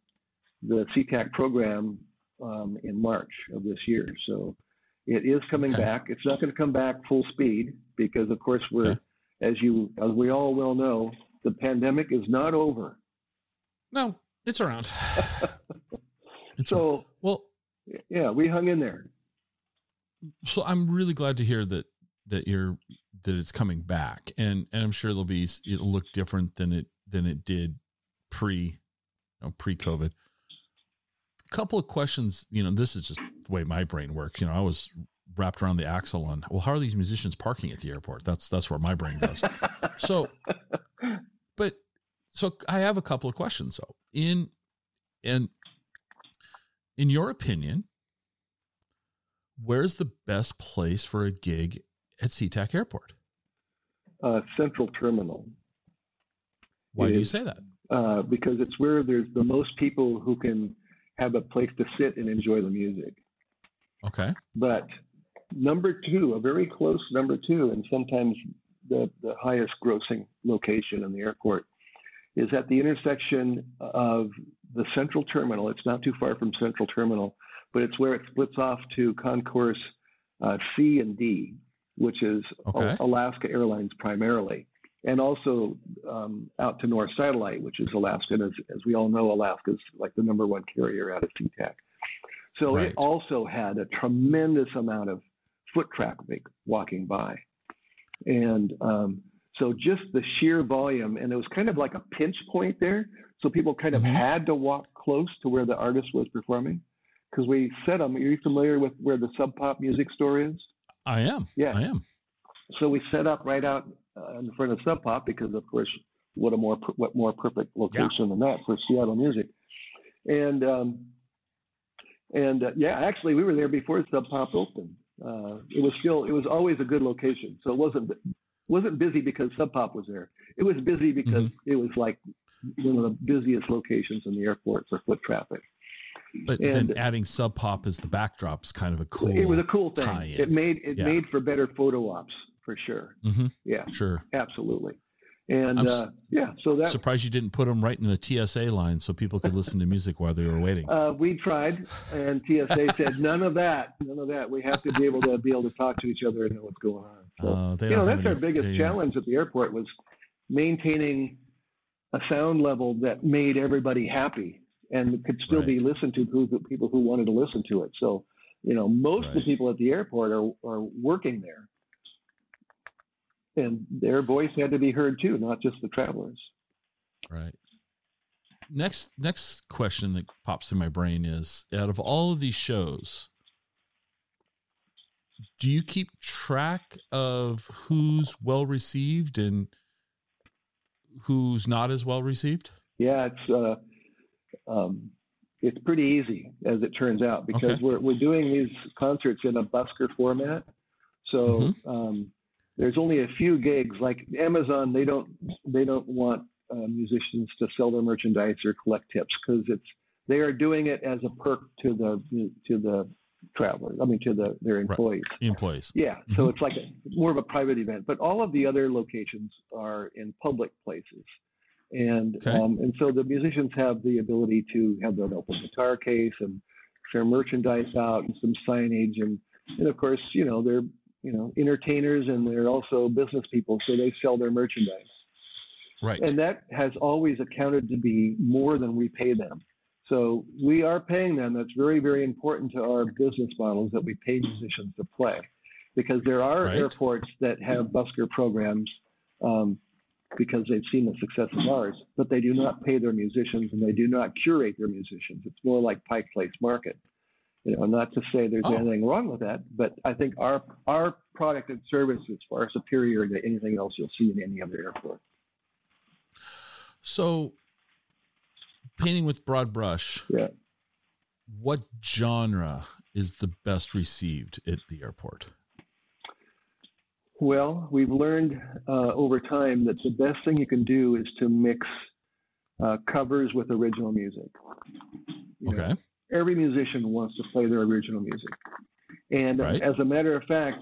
the SeaTac program um, in March of this year. So it is coming okay. back. It's not going to come back full speed because, of course, we're okay. as you as we all well know, the pandemic is not over. No, it's around. it's so around. well, yeah, we hung in there. So I'm really glad to hear that that you're that it's coming back, and and I'm sure it'll be it'll look different than it than it did pre you know, pre COVID. A couple of questions, you know, this is just the way my brain works. You know, I was wrapped around the axle on well, how are these musicians parking at the airport? That's that's where my brain goes. so, but so I have a couple of questions though. In and in your opinion, where's the best place for a gig at SeaTac Airport? Uh, Central Terminal. Why do you say that? Uh, because it's where there's the most people who can have a place to sit and enjoy the music. Okay. But number two, a very close number two, and sometimes the, the highest grossing location in the airport, is at the intersection of the central terminal. It's not too far from Central Terminal, but it's where it splits off to Concourse uh, C and D, which is okay. Alaska Airlines primarily, and also um, out to North Satellite, which is Alaska. And as, as we all know, Alaska is like the number one carrier out of SeaTac. So right. it also had a tremendous amount of foot traffic walking by. And um, so just the sheer volume, and it was kind of like a pinch point there. So people kind of mm-hmm. had to walk close to where the artist was performing because we set them. Are you familiar with where the Sub Pop music store is? I am. Yeah, I am. So we set up right out uh, in front of Sub Pop because, of course, what a more what more perfect location yeah. than that for Seattle music. And um, and uh, yeah, actually, we were there before Sub Pop opened. Uh, it was still it was always a good location, so it wasn't wasn't busy because Sub Pop was there. It was busy because mm-hmm. it was like one of the busiest locations in the airport for foot traffic. But and then adding Sub Pop as the backdrop is kind of a cool. It was a cool thing. Tie-in. It made it yeah. made for better photo ops for sure. Mm-hmm. Yeah, sure, absolutely. And uh, yeah, so that surprised you didn't put them right in the TSA line so people could listen to music while they were waiting. Uh, we tried, and TSA said none of that, none of that. We have to be able to be able to talk to each other and know what's going on. Uh, you know, that's our biggest challenge at the airport was maintaining a sound level that made everybody happy and could still right. be listened to to people who wanted to listen to it. So, you know, most right. of the people at the airport are, are working there. And their voice had to be heard too, not just the travelers. Right. Next next question that pops in my brain is out of all of these shows, do you keep track of who's well received and who's not as well received? Yeah, it's uh, um, it's pretty easy as it turns out because okay. we're we're doing these concerts in a busker format. So mm-hmm. um, there's only a few gigs. Like Amazon, they don't they don't want uh, musicians to sell their merchandise or collect tips because it's they are doing it as a perk to the to the travelers. I mean, to the their employees. Right. Employees. Yeah. Mm-hmm. So it's like a, more of a private event. But all of the other locations are in public places. and Okay. um, and so the musicians have the ability to have an open guitar case and share merchandise out and some signage and and of course you know they're you know entertainers and they're also business people so they sell their merchandise Right. and that has always accounted to be more than we pay them. So we are paying them. That's very, very important to our business models that we pay musicians to play, because there are Right. airports that have busker programs um, because they've seen the success of ours, but they do not pay their musicians and they do not curate their musicians. It's more like Pike Place Market. You know, not to say there's Oh. anything wrong with that, but I think our our product and service is far superior to anything else you'll see in any other airport. So, painting with broad brush, Yeah. what genre is the best received at the airport? Well, we've learned uh, over time that the best thing you can do is to mix uh, covers with original music. You know, Okay. every musician wants to play their original music. And Right. as a matter of fact,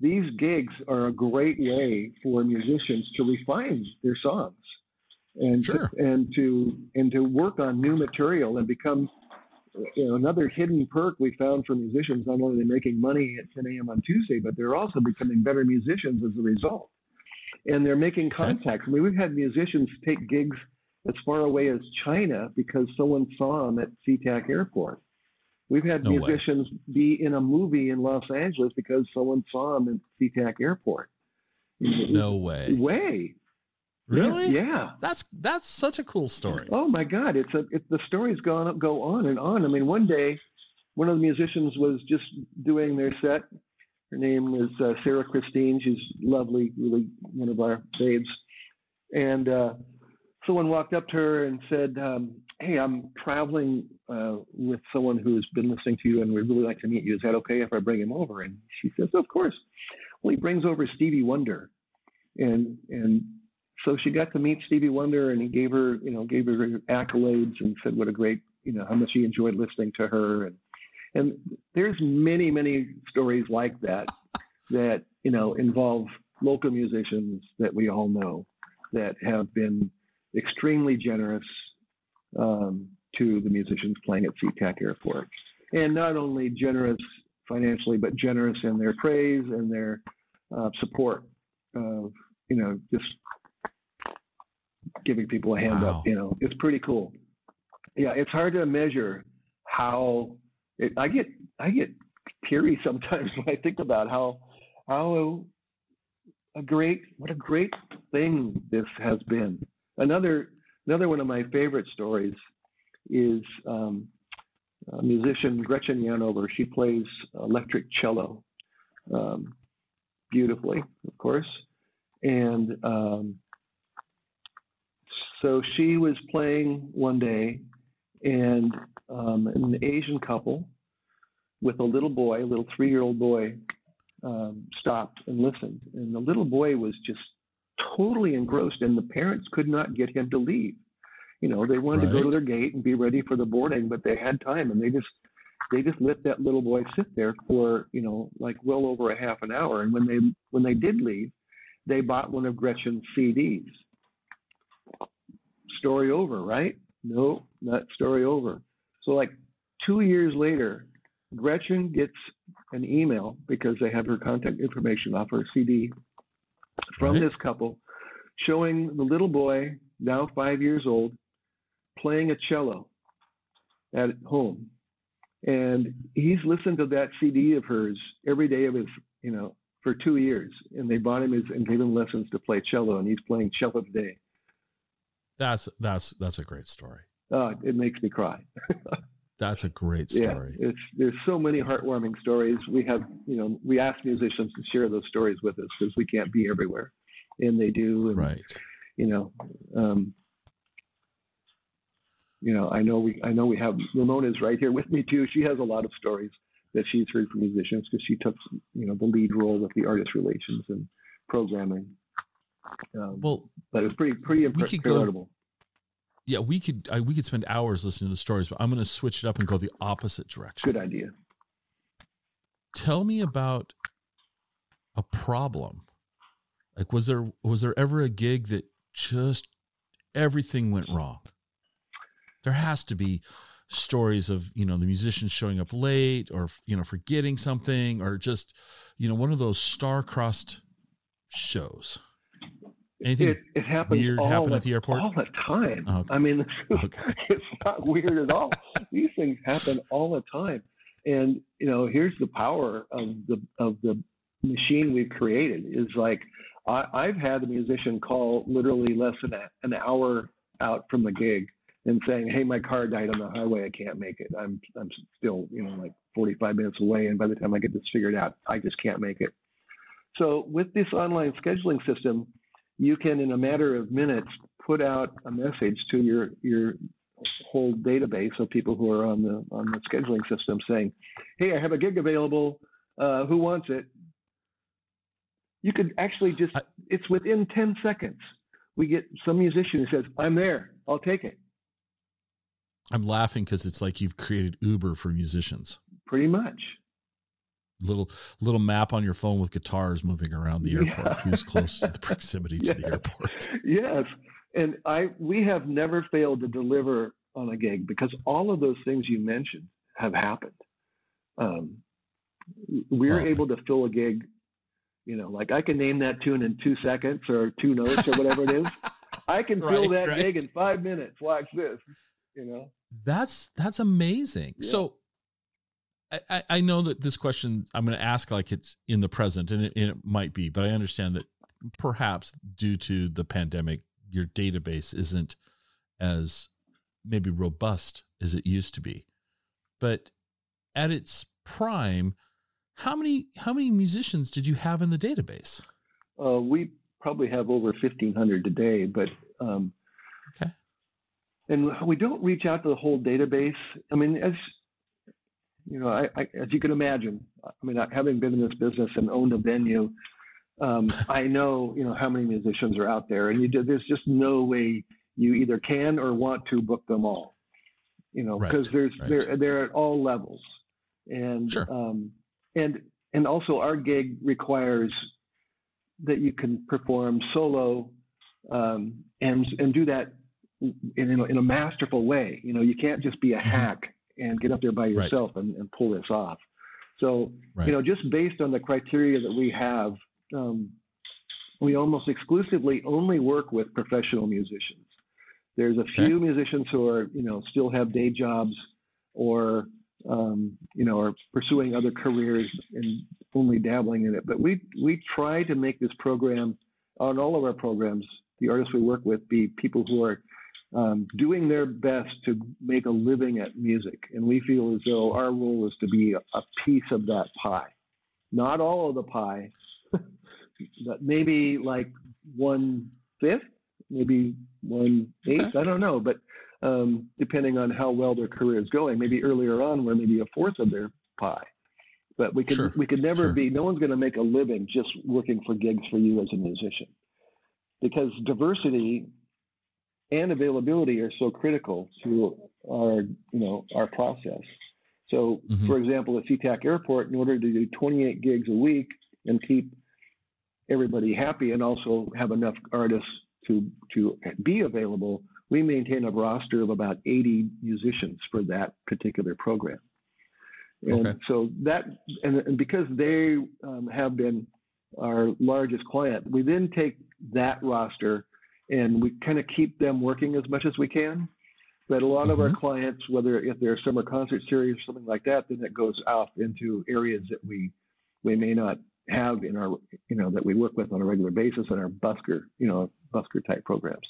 these gigs are a great way for musicians to refine their songs and Sure. to, and to and to work on new material and become you know another hidden perk we found for musicians not only are they making money at 10 a.m. on Tuesday but they're also becoming better musicians as a result and they're making contacts I mean we've had musicians take gigs as far away as China because someone saw them at SeaTac Airport we've had No way. musicians be in a movie in Los Angeles because someone saw them at SeaTac Airport No way. way Really? yeah That's that's such a cool story. Oh my God! It's a it, the story's gone up, go on and on. I mean, one day, one of the musicians was just doing their set. Her name is uh, Sarah Christine. She's lovely, really one of our babes. And uh, someone walked up to her and said, um, "Hey, I'm traveling uh, with someone who's been listening to you, and we'd really like to meet you. Is that okay if I bring him over?" And she says, "Of course." Well, he brings over Stevie Wonder, and and so she got to meet Stevie Wonder, and he gave her, you know, gave her accolades and said what a great, you know, how much he enjoyed listening to her, and and there's many, many stories like that that you know involve local musicians that we all know that have been extremely generous um, to the musicians playing at SeaTac Airport, and not only generous financially, but generous in their praise and their uh, support of, you know, just giving people a hand Wow. up. You know, it's pretty cool. Yeah, it's hard to measure how it, I get. I get teary sometimes when I think about how how a great what a great thing this has been. Another another one of my favorite stories is um, a musician Gretchen Yanover. She plays electric cello um, beautifully, of course, and um, so she was playing one day, and um, an Asian couple with a little boy, a little three-year-old boy, um, stopped and listened, and the little boy was just totally engrossed, and the parents could not get him to leave. You know, they wanted to go to their gate and be ready for the boarding, but they had time, and they just they just let that little boy sit there for you know like well over a half an hour. And when they when they did leave, they bought one of Gretchen's CDs. Story over, right? No, not story over. So like two years later, Gretchen gets an email because they have her contact information off her CD from Right. this couple showing the little boy, now five years old, playing a cello at home. And he's listened to that CD of hers every day of his, you know, for two years. And they bought him his and gave him lessons to play cello, and he's playing cello today. That's that's that's a great story. Uh, it makes me cry. That's a great Yeah, story. it's there's so many heartwarming stories. We have, you know, we ask musicians to share those stories with us because we can't be everywhere, and they do. And, Right. You know, um, you know, I know we, I know we have Ramona's right here with me too. She has a lot of stories that she's heard from musicians because she took, you know, the lead role with the artist relations and programming. Um, Well, but it was pretty, pretty we impre- could incredible. yeah, we could I, we could spend hours listening to the stories, but I'm going to switch it up and go the opposite direction. Good idea. Tell me about a problem. Like was there was there ever a gig that just everything went wrong. There has to be stories of you know the musicians showing up late or you know forgetting something or just you know one of those star-crossed shows. Anything it, it happens weird all happen the, at the airport? all the time. Oh, okay. I mean, Okay. it's not weird at all. These things happen all the time, and you know, here's the power of the of the machine we've created. Is like I, I've had a musician call literally less than a, an hour out from the gig and saying, "Hey, my car died on the highway. I can't make it. I'm I'm still you know like 45 minutes away, and by the time I get this figured out, I just can't make it." So with this online scheduling system, you can, in a matter of minutes, put out a message to your your whole database of people who are on the on the scheduling system saying, "Hey, I have a gig available. Uh, who wants it?" You could actually just I- it's within 10 seconds. We get some musician who says, "I'm there. I'll take it." I'm laughing because it's like you've created Uber for musicians. Pretty much. Little little map on your phone with guitars moving around the airport. Yeah. Who's close to the proximity to the airport? yes and i we have never failed to deliver on a gig because all of those things you mentioned have happened um, we're able to fill a gig you know like i can name that tune in two seconds or two notes or whatever it is i can fill Right, that right. gig in five minutes watch this you know That's that's amazing. Yeah. So I, I- know that this question I'm going to ask like it's in the present, and it, and it might be, but I understand that perhaps due to the pandemic, your database isn't as maybe robust as it used to be. But at its prime, how many how many musicians did you have in the database? uh, we probably have over 1500 today but um, Okay. and we don't reach out to the whole database i mean as you know I, I, as you can imagine i mean having been in this business and owned a venue um, i know you know how many musicians are out there and you do, there's just no way you either can or want to book them all you know Right, because there's right. they're they're at all levels and Sure. um, and and also our gig requires that you can perform solo um, and and do that in, in, a, in a masterful way. You know, you can't just be a Mhm. hack and get up there by Right. yourself and, and pull this off. So Right. you know, just based on the criteria that we have, um, we almost exclusively only work with professional musicians. There's a Okay. few musicians who are you know still have day jobs or um, you know are pursuing other careers and only dabbling in it. But we we try to make this program on all of our programs, the artists we work with, be people who are um, doing their best to make a living at music, and we feel as though our role is to be a, piece of that pie, not all of the pie, but maybe like one fifth, maybe one eighth. I don't know, but um, depending on how well their career is going, maybe earlier on we're maybe a fourth of their pie. But we could Sure, we could never sure. be. No one's going to make a living just working for Gigs4U as a musician, because diversity and availability are so critical to our you know our process. So, Mhm. for example, at SeaTac Airport, in order to do 28 gigs a week and keep everybody happy and also have enough artists to to be available, we maintain a roster of about 80 musicians for that particular program. And Okay. so that and, and because they um, have been our largest client, we then take that roster and we kind of keep them working as much as we can. But a lot of our mm-hmm. clients, whether if they're a summer concert series or something like that, then it goes out into areas that we we may not have in our you know that we work with on a regular basis in our busker you know busker type programs.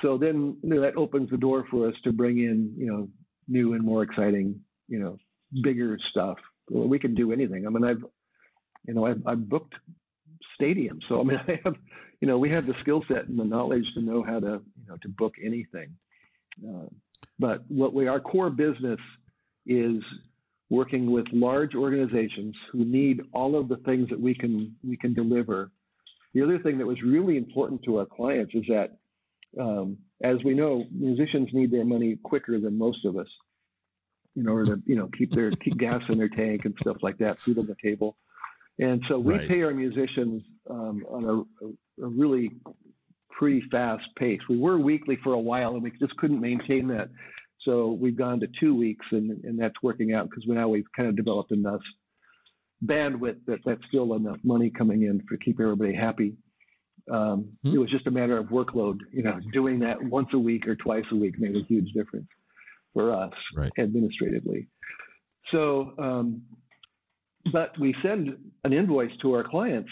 So then you know, that opens the door for us to bring in you know new and more exciting you know bigger stuff. Well, we can do anything. I mean, I've you know I've, I've booked stadiums, so I mean I have you know we have the skill set and the knowledge to know how to you know to book anything. Uh, but what we our core business is working with large organizations who need all of the things that we can we can deliver. The other thing that was really important to our clients is that, um, as we know, musicians need their money quicker than most of us in order to you know keep their keep gas in their tank and stuff like that, food on the table. And so we Right. pay our musicians um, on a, a, a really pretty fast pace. We were weekly for a while, and we just couldn't maintain that. So we've gone to two weeks, and, and that's working out because now we've kind of developed enough bandwidth that that's still enough money coming in to keep everybody happy. Um, hmm. It was just a matter of workload. You know, doing that once a week or twice a week made a huge difference for us right. administratively. So, um, but we send an invoice to our clients,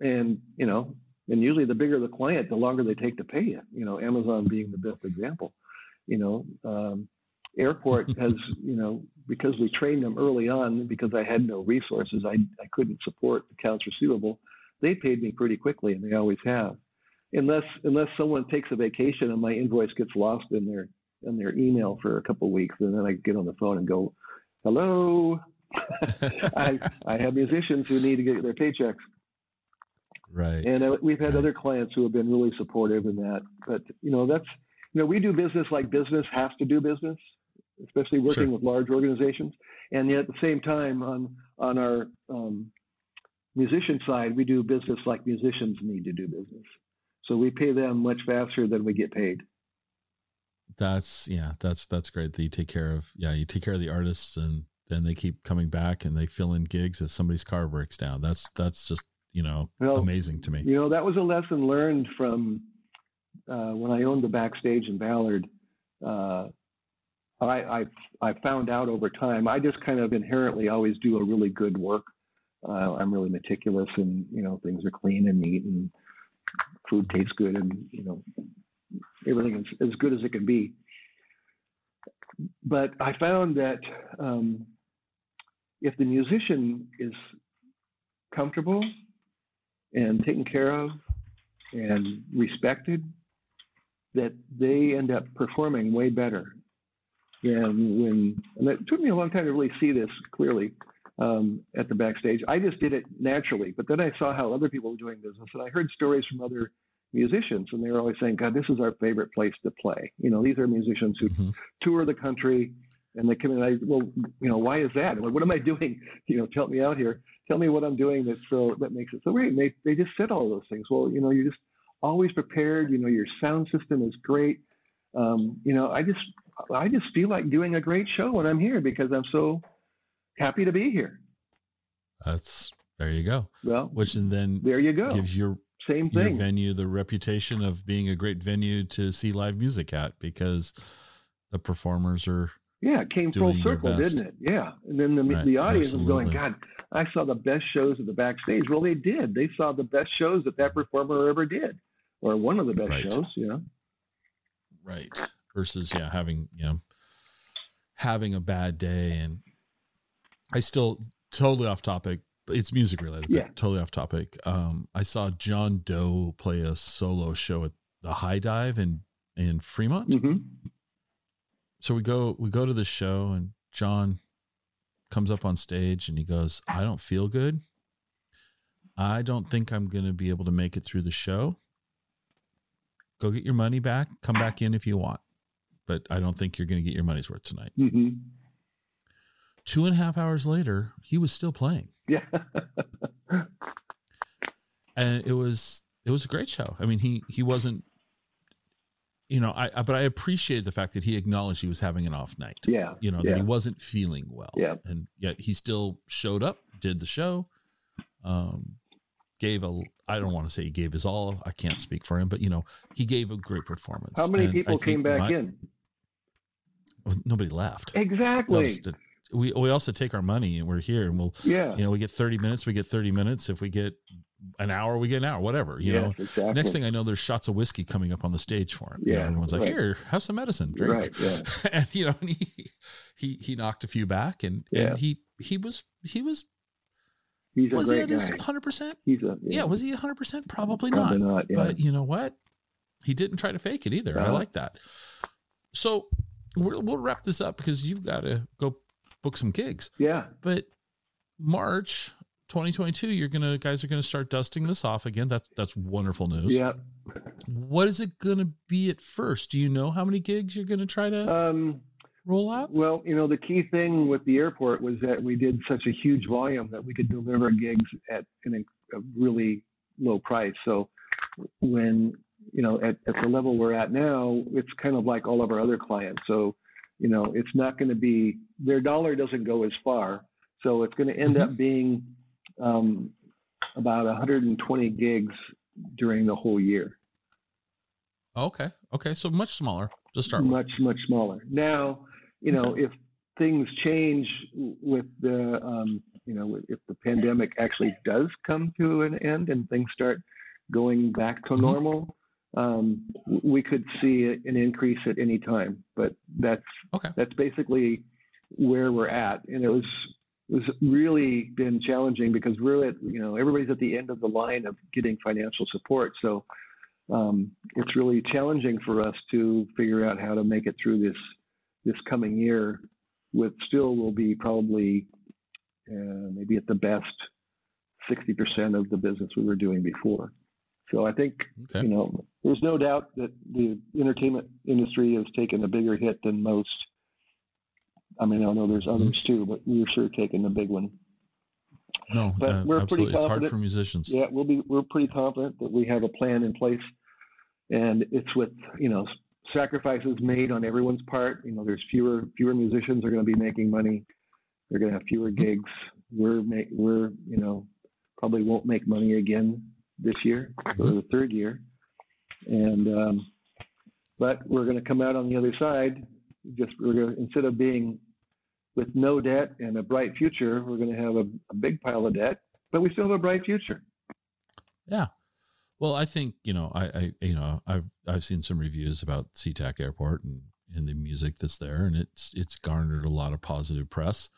and you know, and usually the bigger the client, the longer they take to pay you. You know, Amazon being the best example. You know, um, airport has you know because we trained them early on because I had no resources, I I couldn't support accounts receivable. They paid me pretty quickly, and they always have. Unless unless someone takes a vacation and my invoice gets lost in their in their email for a couple of weeks, and then I get on the phone and go, "Hello, I I have musicians who need to get their paychecks." Right. And uh, we've had right. other clients who have been really supportive in that. But you know, that's you know, we do business like business has to do business, especially working sure. with large organizations. And yet at the same time, on on our um, musician side, we do business like musicians need to do business. So we pay them much faster than we get paid. That's yeah, that's that's great that you take care of. Yeah, you take care of the artists, and then they keep coming back and they fill in gigs if somebody's car breaks down. That's that's just you know well, amazing to me. You know that was a lesson learned from uh, when I owned the backstage in Ballard. Uh, I, I I found out over time. I just kind of inherently always do a really good work. Uh, I'm really meticulous, and you know things are clean and neat, and food tastes good, and you know everything is as good as it can be. But I found that um, if the musician is comfortable and taken care of and respected, that they end up performing way better than when. And it took me a long time to really see this clearly um, at the backstage. I just did it naturally, but then I saw how other people were doing business, and I heard stories from other musicians, and they were always saying, "God, this is our favorite place to play." You know, these are musicians who mm-hmm. tour the country, and they come in. And I, well, you know, why is that? Like, what am I doing? You know, help me out here. Tell me what I'm doing that so that makes it so great. And they they just said all those things. Well, you know, you're just always prepared. You know, your sound system is great. Um, you know, I just I just feel like doing a great show when I'm here because I'm so happy to be here. That's there you go. Well, which and then there you go gives your same thing. Your venue the reputation of being a great venue to see live music at because the performers are yeah, it came full circle, didn't it? Yeah, and then the right, the audience absolutely. was going, God, I saw the best shows at the backstage. Well, they did. They saw the best shows that that performer ever did, or one of the best right. shows. You know, right. Versus yeah, having you know having a bad day, and I still totally off topic, it's music related. Yeah. Totally off topic. Um, I saw John Doe play a solo show at the High Dive in in Fremont. Mm-hmm. So we go we go to the show and John comes up on stage and he goes, "I don't feel good. I don't think I'm going to be able to make it through the show. Go get your money back. Come back in if you want, but I don't think you're going to get your money's worth tonight." Mm-hmm. Two and a half hours later, he was still playing. Yeah. and it was it was a great show. I mean, he he wasn't you know, I, I, but I appreciate the fact that he acknowledged he was having an off night. Yeah. You know, yeah. that he wasn't feeling well. Yeah. And yet he still showed up, did the show, um, gave a I don't want to say he gave his all. I can't speak for him, but you know, he gave a great performance. How many and people came back my, in? Well, nobody left. Exactly we we also take our money and we're here and we'll yeah you know we get 30 minutes we get 30 minutes if we get an hour we get an hour whatever you yes, know exactly. next thing i know there's shots of whiskey coming up on the stage for him yeah you know, everyone's like here have some medicine drink right, yeah. and you know and he he he knocked a few back and, yeah. and he he was he was He's was he at his 100% He's a, yeah. yeah was he 100% probably, probably not, not yeah. but you know what he didn't try to fake it either i like that so we'll, we'll wrap this up because you've got to go book some gigs. Yeah. But March 2022, you're gonna guys are gonna start dusting this off again. That's that's wonderful news. Yeah. What is it gonna be at first? Do you know how many gigs you're gonna try to um, roll out? Well, you know, the key thing with the airport was that we did such a huge volume that we could deliver gigs at an, a really low price. So when you know, at, at the level we're at now, it's kind of like all of our other clients. So, you know, it's not going to be their dollar doesn't go as far. So it's going to end Mhm. up being um, about 120 gigs during the whole year. Okay. Okay. So much smaller to start with. much much smaller. Now, you know, Okay. if things change with the, um, you know, if the pandemic actually does come to an end and things start going back to Mhm. normal, um, we could see an increase at any time. But that's Okay. that's basically where we're at, and it was was really been challenging because we're at you know everybody's at the end of the line of getting financial support, so um, it's really challenging for us to figure out how to make it through this this coming year. With still will be probably uh, maybe at the best sixty percent of the business we were doing before. So I think Okay. you know there's no doubt that the entertainment industry has taken a bigger hit than most. I mean, I know there's others too, but we're sure taking the big one. No, But uh, we're pretty absolutely. It's hard for musicians. Yeah, we'll be we're pretty confident that we have a plan in place, and it's with you know sacrifices made on everyone's part. You know, there's fewer fewer musicians are going to be making money. They're going to have fewer gigs. We're make we're you know probably won't make money again this year or the third year, and um, but we're going to come out on the other side. Just we're going to instead of being with no debt and a bright future, we're going to have a, a big pile of debt, but we still have a bright future. Yeah. Well, I think you know, I, I you know, I've I've seen some reviews about SeaTac Airport and and the music that's there, and it's it's garnered a lot of positive press,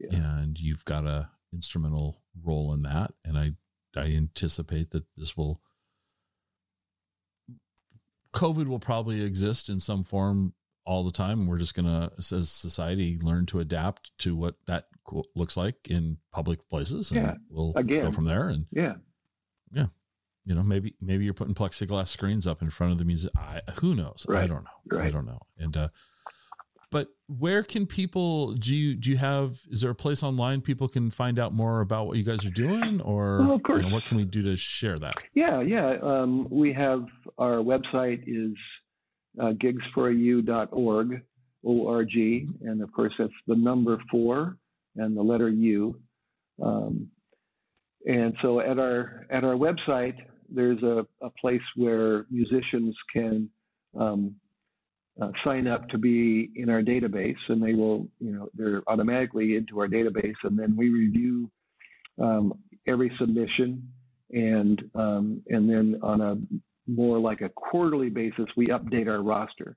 Yeah. and you've got a instrumental role in that, and I I anticipate that this will. COVID will probably exist in some form all the time. We're just gonna, as society, learn to adapt to what that looks like in public places, and Yeah. we'll go from there. And Yeah. Yeah, you know maybe maybe you're putting plexiglass screens up in front of the music I, who knows i don't know i don't know and uh but where can people do you do you have is there a place online people can find out more about what you guys are doing or Well, of course. you know, what can we do to share that Yeah. Yeah. Um, we have our website is uh, gigs4u.org, O-R-G, and of course that's the number four and the letter U. Um, and so at our at our website, there's a, a place where musicians can um, uh, sign up to be in our database, and they will, you know, they're automatically into our database, and then we review um, every submission, and um, and then on a more like a quarterly basis, we update our roster.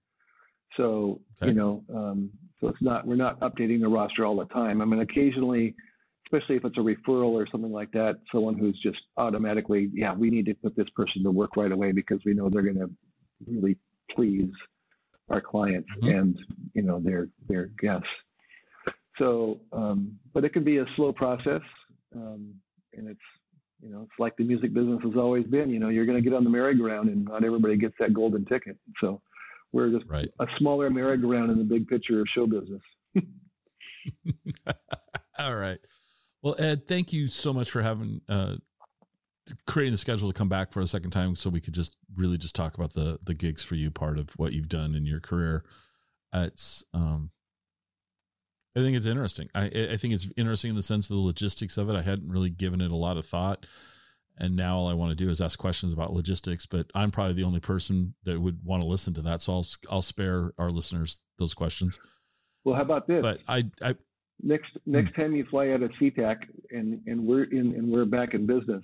So Okay. you know, um, so it's not we're not updating the roster all the time. I mean, occasionally, especially if it's a referral or something like that, someone who's just automatically, yeah, we need to put this person to work right away because we know they're going to really please our clients Mhm. and you know their their guests. So, um, but it can be a slow process, um, and it's you know it's like the music business has always been. You know, you're going to get on the merry-go-round, and not everybody gets that golden ticket. So, we're just right a smaller merry-go-round in the big picture of show business. all right well ed thank you so much for having uh creating the schedule to come back for a second time so we could just really just talk about the the Gigs4U part of what you've done in your career Uh, it's um i think it's interesting. I i think it's interesting in the sense of the logistics of it. I hadn't really given it a lot of thought. And now all i want to do is ask questions about logistics but i'm probably the only person that would want to listen to that. So i'll i'll spare our listeners those questions. Well, how about this? but i i next next time you fly out of SeaTac and and we're in and we're back in business,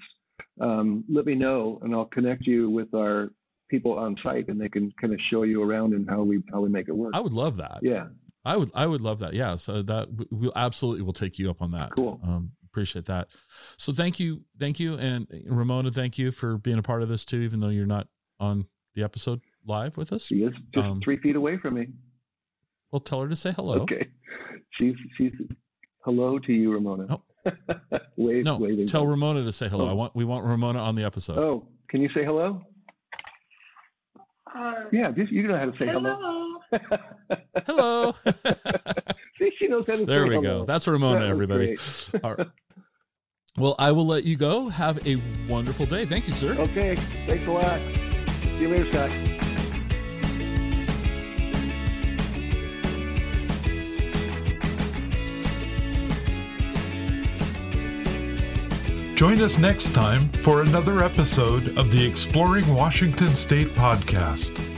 um, let me know and I'll connect you with our people on site and they can kind of show you around and how we how we make it work. i would love that. Yeah, I would I would love that. Yeah. So that we'll absolutely will take you up on that. Cool. Um, appreciate that. So thank you, thank you, and Ramona, thank you for being a part of this too, even though you're not on the episode live with us. she is just Um, three feet away from me. Well, tell her to say hello. Okay, she's she's hello to you, Ramona. Oh. Wave, No, waving. tell Ramona to say hello. Oh. I want we want Ramona on the episode. Oh, can you say hello? Uh, Yeah, just, you know how to say hello. hello. hello. See, she knows how to There we go. That's Ramona, that everybody. All right. Well, I will let you go. Have a wonderful day. Thank you, sir. Okay. Thanks a lot. See you later, Scott. Join us next time for another episode of the Exploring Washington State podcast.